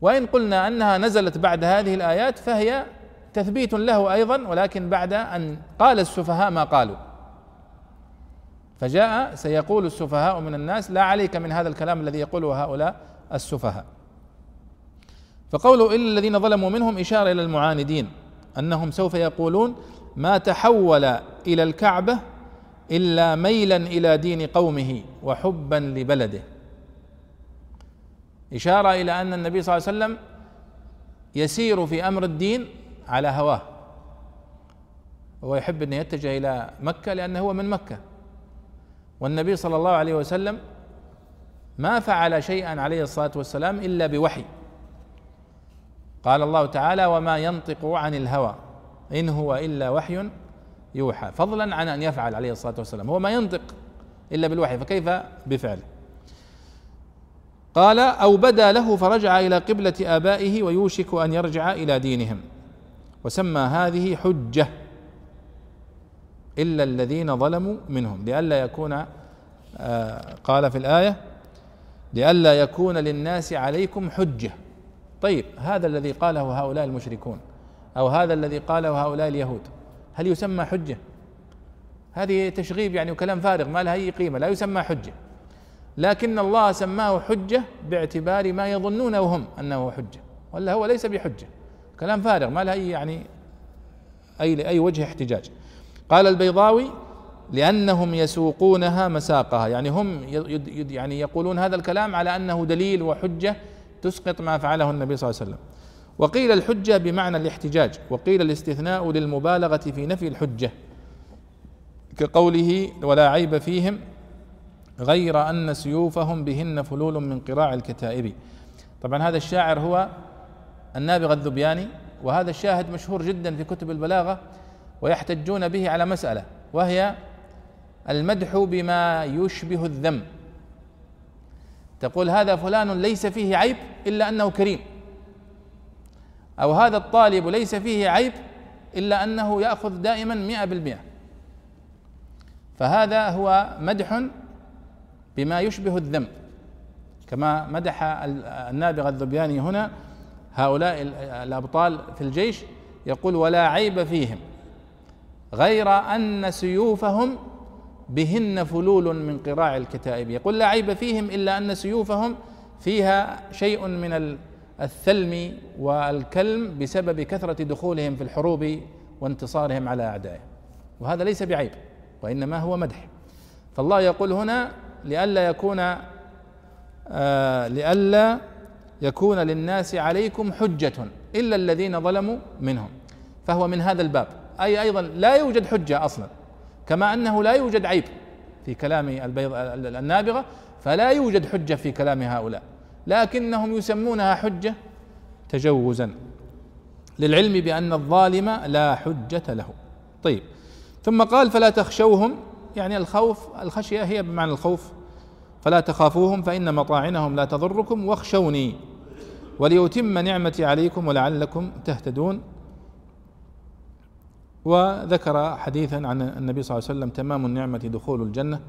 وإن قلنا أنها نزلت بعد هذه الآيات فهي تثبيت له أيضا ولكن بعد أن قال السفهاء ما قالوا. فجاء سيقول السفهاء من الناس لا عليك من هذا الكلام الذي يقوله هؤلاء السفهاء. فقوله الا الذين ظلموا منهم إشارة إلى المعاندين أنهم سوف يقولون ما تحول إلى الكعبة إلا ميلا إلى دين قومه وحبا لبلده. إشارة إلى أن النبي صلى الله عليه وسلم يسير في أمر الدين على هواه. هو يحب أن يتجه إلى مكة لأنه هو من مكة. والنبي صلى الله عليه وسلم ما فعل شيئا عليه الصلاة والسلام إلا بوحي. قال الله تعالى وما ينطق عن الهوى إن هو إلا وحي يوحى. فضلا عن أن يفعل عليه الصلاة والسلام. هو ما ينطق إلا بالوحي فكيف بفعله قال أو بدا له فرجع إلى قبلة آبائه ويوشك أن يرجع إلى دينهم. وسمى هذه حجة إلا الذين ظلموا منهم. لئلا يكون آه، قال في الآية لئلا يكون للناس عليكم حجة. طيب هذا الذي قاله هؤلاء المشركون أو هذا الذي قاله هؤلاء اليهود هل يسمى حجة؟ هذه تشغيب يعني وكلام فارغ ما لها أي قيمة لا يسمى حجة. لكن الله سماه حجة باعتبار ما يظنونه هم أنه حجة ولا هو ليس بحجة. كلام فارغ ما له أي يعني أي أي وجه احتجاج. قال البيضاوي لأنهم يسوقونها مساقها يعني هم يعني يقولون هذا الكلام على أنه دليل وحجة تسقط ما فعله النبي صلى الله عليه وسلم. وقيل الحجة بمعنى الاحتجاج وقيل الاستثناء للمبالغة في نفي الحجة كقوله ولا عيب فيهم غير أن سيوفهم بهن فلول من قراع الكتائب طبعا هذا الشاعر هو النابغة الذبياني وهذا الشاهد مشهور جدا في كتب البلاغة ويحتجون به على مسألة وهي المدح بما يشبه الذم. تقول هذا فلان ليس فيه عيب إلا أنه كريم. أو هذا الطالب ليس فيه عيب إلا أنه يأخذ دائما مئة بالمئة. فهذا هو مدح بما يشبه الذم. كما مدح النابغة الذبياني هنا هؤلاء الأبطال في الجيش يقول ولا عيب فيهم غير أن سيوفهم بهن فلول من قراع الكتائب. يقول لا عيب فيهم إلا أن سيوفهم فيها شيء من الثلم والكلم بسبب كثرة دخولهم في الحروب وانتصارهم على أعدائهم. وهذا ليس بعيب وإنما هو مدح. فالله يقول هنا لئلا يكون آه لئلا يكون للناس عليكم حجة إلا الذين ظلموا منهم. فهو من هذا الباب. أي أيضا لا يوجد حجة أصلا. كما أنه لا يوجد عيب في كلام البيض النابغة فلا يوجد حجة في كلام هؤلاء. لكنهم يسمونها حجة تجوزا. للعلم بأن الظالم لا حجة له. طيب. ثم قال فلا تخشوهم. يعني الخوف الخشية هي بمعنى الخوف. فلا تخافوهم فإن مطاعنهم لا تضركم واخشوني. وليتم نعمتي عليكم ولعلكم تهتدون. وذكر حديثا عن النبي صلى الله عليه وسلم تمام النعمة دخول الجنة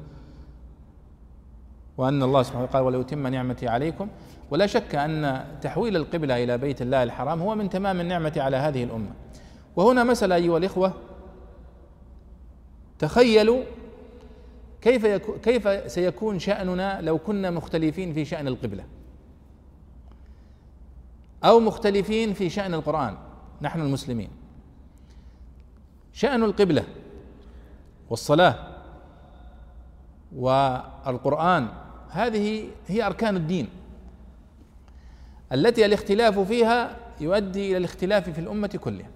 وأن الله سبحانه قال وليتم نعمتي عليكم. ولا شك أن تحويل القبلة إلى بيت الله الحرام هو من تمام النعمة على هذه الأمة. وهنا مسألة أيها الإخوة تخيلوا كيف كيف سيكون شأننا لو كنا مختلفين في شأن القبلة. أو مختلفين في شأن القرآن. نحن المسلمين. شأن القبلة والصلاة والقرآن هذه هي أركان الدين. التي الاختلاف فيها يؤدي إلى الاختلاف في الأمة كلها.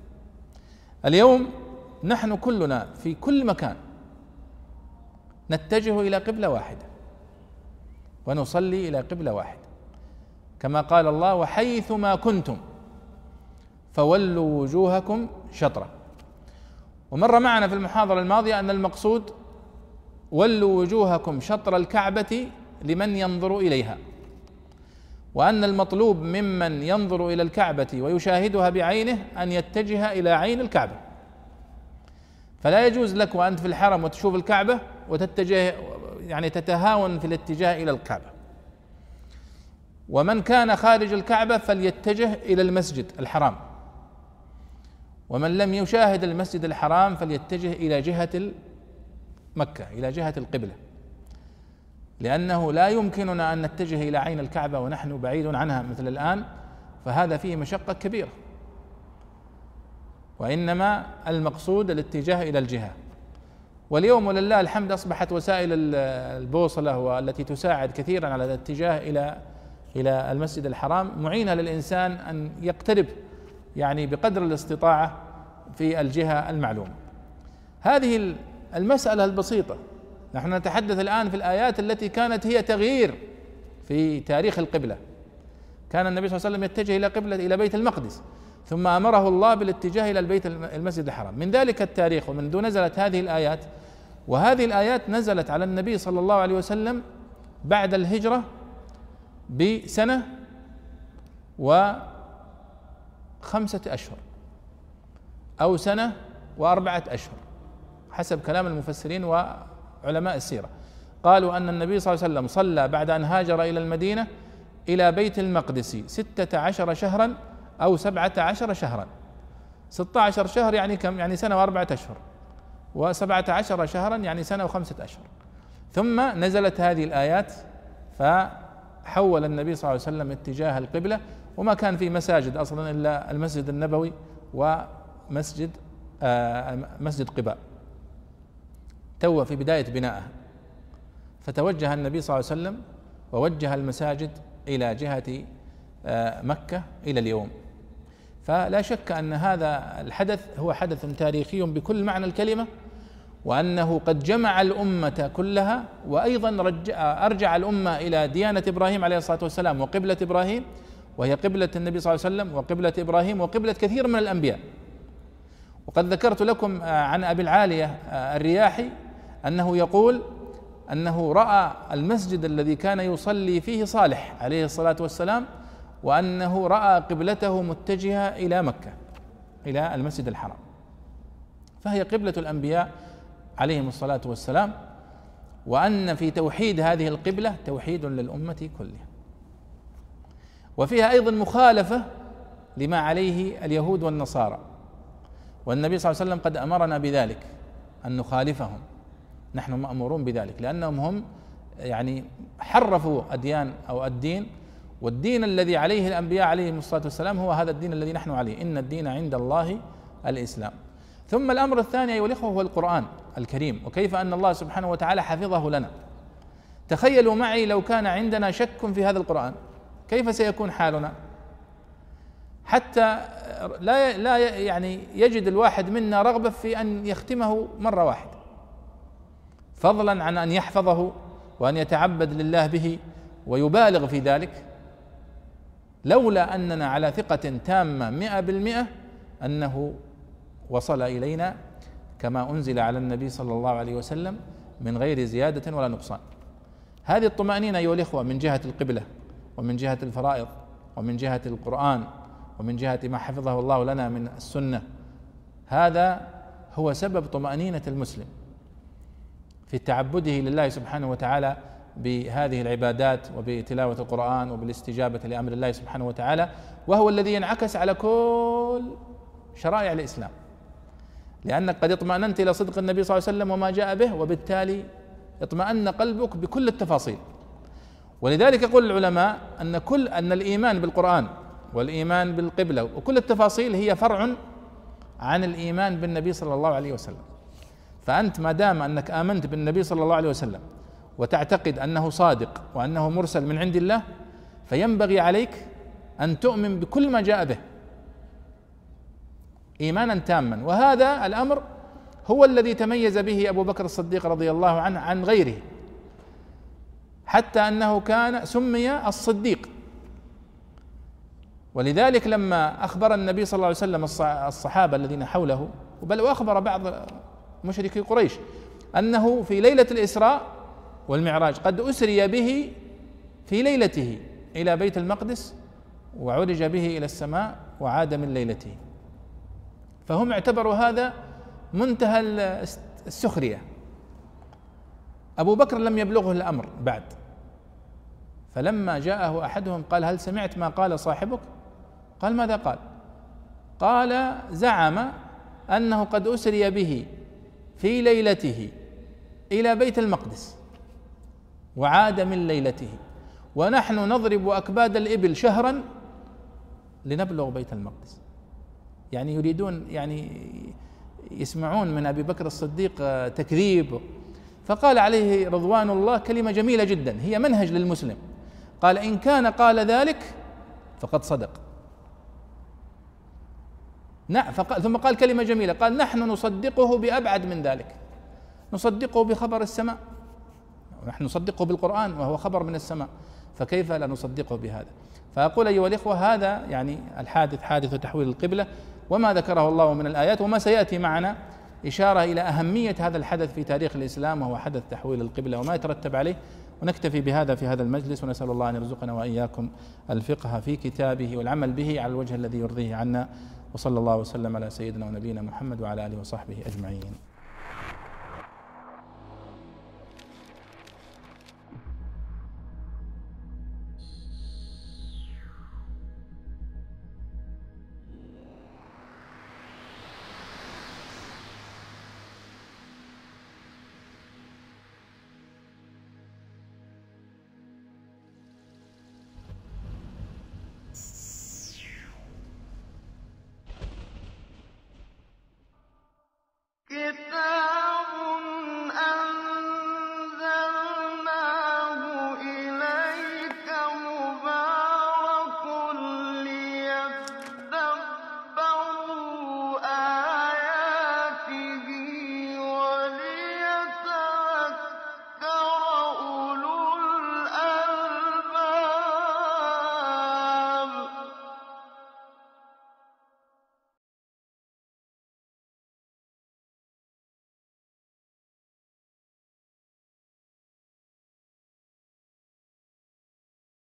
اليوم نحن كلنا في كل مكان نتجه إلى قبلة واحدة ونصلي إلى قبلة واحدة. كما قال الله وحيث ما كنتم فولوا وجوهكم شطرة. ومر معنا في المحاضرة الماضية أن المقصود ولوا وجوهكم شطر الكعبة لمن ينظر إليها. وأن المطلوب ممن ينظر إلى الكعبة ويشاهدها بعينه أن يتجه إلى عين الكعبة. فلا يجوز لك وأنت في الحرم وتشوف الكعبة وتتجه يعني تتهاون في الاتجاه إلى الكعبة. ومن كان خارج الكعبة فليتجه إلى المسجد الحرام. ومن لم يشاهد المسجد الحرام فليتجه إلى جهة مكة إلى جهة القبلة. لأنه لا يمكننا أن نتجه إلى عين الكعبة ونحن بعيد عنها مثل الآن فهذا فيه مشقة كبيرة. وإنما المقصود الاتجاه إلى الجهة. واليوم ولله الحمد أصبحت وسائل البوصلة والتي تساعد كثيرا على الاتجاه إلى إلى المسجد الحرام معينة للإنسان أن يقترب يعني بقدر الاستطاعة في الجهة المعلومة. هذه المسألة البسيطة نحن نتحدث الآن في الآيات التي كانت هي تغيير في تاريخ القبلة. كان النبي صلى الله عليه وسلم يتجه إلى قبلة إلى بيت المقدس ثم أمره الله بالاتجاه إلى البيت المسجد الحرام من ذلك التاريخ ومن دون نزلت هذه الآيات وهذه الآيات نزلت على النبي صلى الله عليه وسلم بعد الهجرة بسنة وخمسة أشهر أو سنة وأربعة أشهر حسب كلام المفسرين وعلماء السيرة. قالوا أن النبي صلى الله عليه وسلم صلى بعد أن هاجر إلى المدينة إلى بيت المقدس ستة عشر شهرا أو سبعة عشر شهرا. ستة عشر شهر يعني كم؟ يعني سنة وأربعة أشهر. وسبعة عشر شهرا يعني سنة وخمسة أشهر. ثم نزلت هذه الآيات فحول النبي صلى الله عليه وسلم اتجاه القبلة وما كان في مساجد أصلا إلا المسجد النبوي ومسجد آه مسجد قباء. تو في بداية بنائها فتوجه النبي صلى الله عليه وسلم ووجه المساجد إلى جهة آه مكة إلى اليوم. فلا شك أن هذا الحدث هو حدث تاريخي بكل معنى الكلمة وأنه قد جمع الأمة كلها وأيضا رجع أرجع الأمة إلى ديانة إبراهيم عليه الصلاة والسلام وقبلة إبراهيم وهي قبلة النبي صلى الله عليه وسلم وقبلة إبراهيم وقبلة كثير من الأنبياء. وقد ذكرت لكم آه، عن أبي العالية آه، الرياحي أنه يقول أنه رأى المسجد الذي كان يصلي فيه صالح عليه الصلاة والسلام وأنه رأى قبلته متجهة إلى مكة إلى المسجد الحرام. فهي قبلة الأنبياء عليهم الصلاة والسلام وأن في توحيد هذه القبلة توحيد للأمة كلها. وفيها أيضا مخالفة لما عليه اليهود والنصارى. والنبي صلى الله عليه وسلم قد أمرنا بذلك أن نخالفهم. نحن مأمورون بذلك لأنهم هم يعني حرفوا أديان أو الدين والدين الذي عليه الأنبياء عليهم الصلاة والسلام هو هذا الدين الذي نحن عليه. إن الدين عند الله الإسلام. ثم الأمر الثاني أيها الإخوة هو القرآن الكريم. وكيف أن الله سبحانه وتعالى حفظه لنا. تخيلوا معي لو كان عندنا شك في هذا القرآن. كيف سيكون حالنا؟ حتى لا لا يعني يجد الواحد منا رغبة في أن يختمه مرة واحدة. فضلا عن أن يحفظه وأن يتعبد لله به ويبالغ في ذلك. لولا أننا على ثقة تامة مئة بالمئة أنه وصل إلينا كما أنزل على النبي صلى الله عليه وسلم من غير زيادة ولا نقصان. هذه الطمأنينة أيها الإخوة من جهة القبلة ومن جهة الفرائض ومن جهة القرآن ومن جهة ما حفظه الله لنا من السنة. هذا هو سبب طمأنينة المسلم في تعبده لله سبحانه وتعالى بهذه العبادات وبتلاوة القرآن وبالاستجابة لأمر الله سبحانه وتعالى وهو الذي ينعكس على كل شرائع الإسلام. لأنك قد اطمأننت إلى صدق النبي صلى الله عليه وسلم وما جاء به وبالتالي اطمأن قلبك بكل التفاصيل. ولذلك يقول العلماء أن كل أن الإيمان بالقرآن والإيمان بالقبلة وكل التفاصيل هي فرع عن الإيمان بالنبي صلى الله عليه وسلم. فأنت ما دام أنك آمنت بالنبي صلى الله عليه وسلم وتعتقد أنه صادق وأنه مرسل من عند الله فينبغي عليك أن تؤمن بكل ما جاء به. إيمانا تاما. وهذا الأمر هو الذي تميز به أبو بكر الصديق رضي الله عنه عن غيره حتى أنه كان سمي الصديق. ولذلك لما أخبر النبي صلى الله عليه وسلم الصحابة الذين حوله بل وأخبر بعض مشركي قريش أنه في ليلة الإسراء والمعراج قد أسري به في ليلته إلى بيت المقدس وعرج به إلى السماء وعاد من ليلته. فهم اعتبروا هذا منتهى السخرية. أبو بكر لم يبلغه الأمر بعد. فلما جاءه أحدهم قال هل سمعت ما قال صاحبك؟ قال ماذا قال؟ قال زعم أنه قد أسري به في ليلته إلى بيت المقدس وعاد من ليلته ونحن نضرب أكباد الإبل شهرا لنبلغ بيت المقدس. يعني يريدون يعني يسمعون من أبي بكر الصديق تكذيب. فقال عليه رضوان الله كلمة جميلة جدا هي منهج للمسلم. قال إن كان قال ذلك فقد صدق. نعم فقال ثم قال كلمة جميلة قال نحن نصدقه بأبعد من ذلك. نصدقه بخبر السماء. ونحن نصدقه بالقرآن وهو خبر من السماء فكيف لا نصدقه بهذا؟ فأقول أيها الإخوة هذا يعني الحادث حادث تحويل القبلة. وما ذكره الله من الآيات وما سيأتي معنا إشارة إلى أهمية هذا الحدث في تاريخ الإسلام وهو حدث تحويل القبلة وما يترتب عليه. ونكتفي بهذا في هذا المجلس ونسأل الله أن يرزقنا وإياكم الفقه في كتابه والعمل به على الوجه الذي يرضيه عنا. وصلى الله وسلم على سيدنا ونبينا محمد وعلى آله وصحبه أجمعين.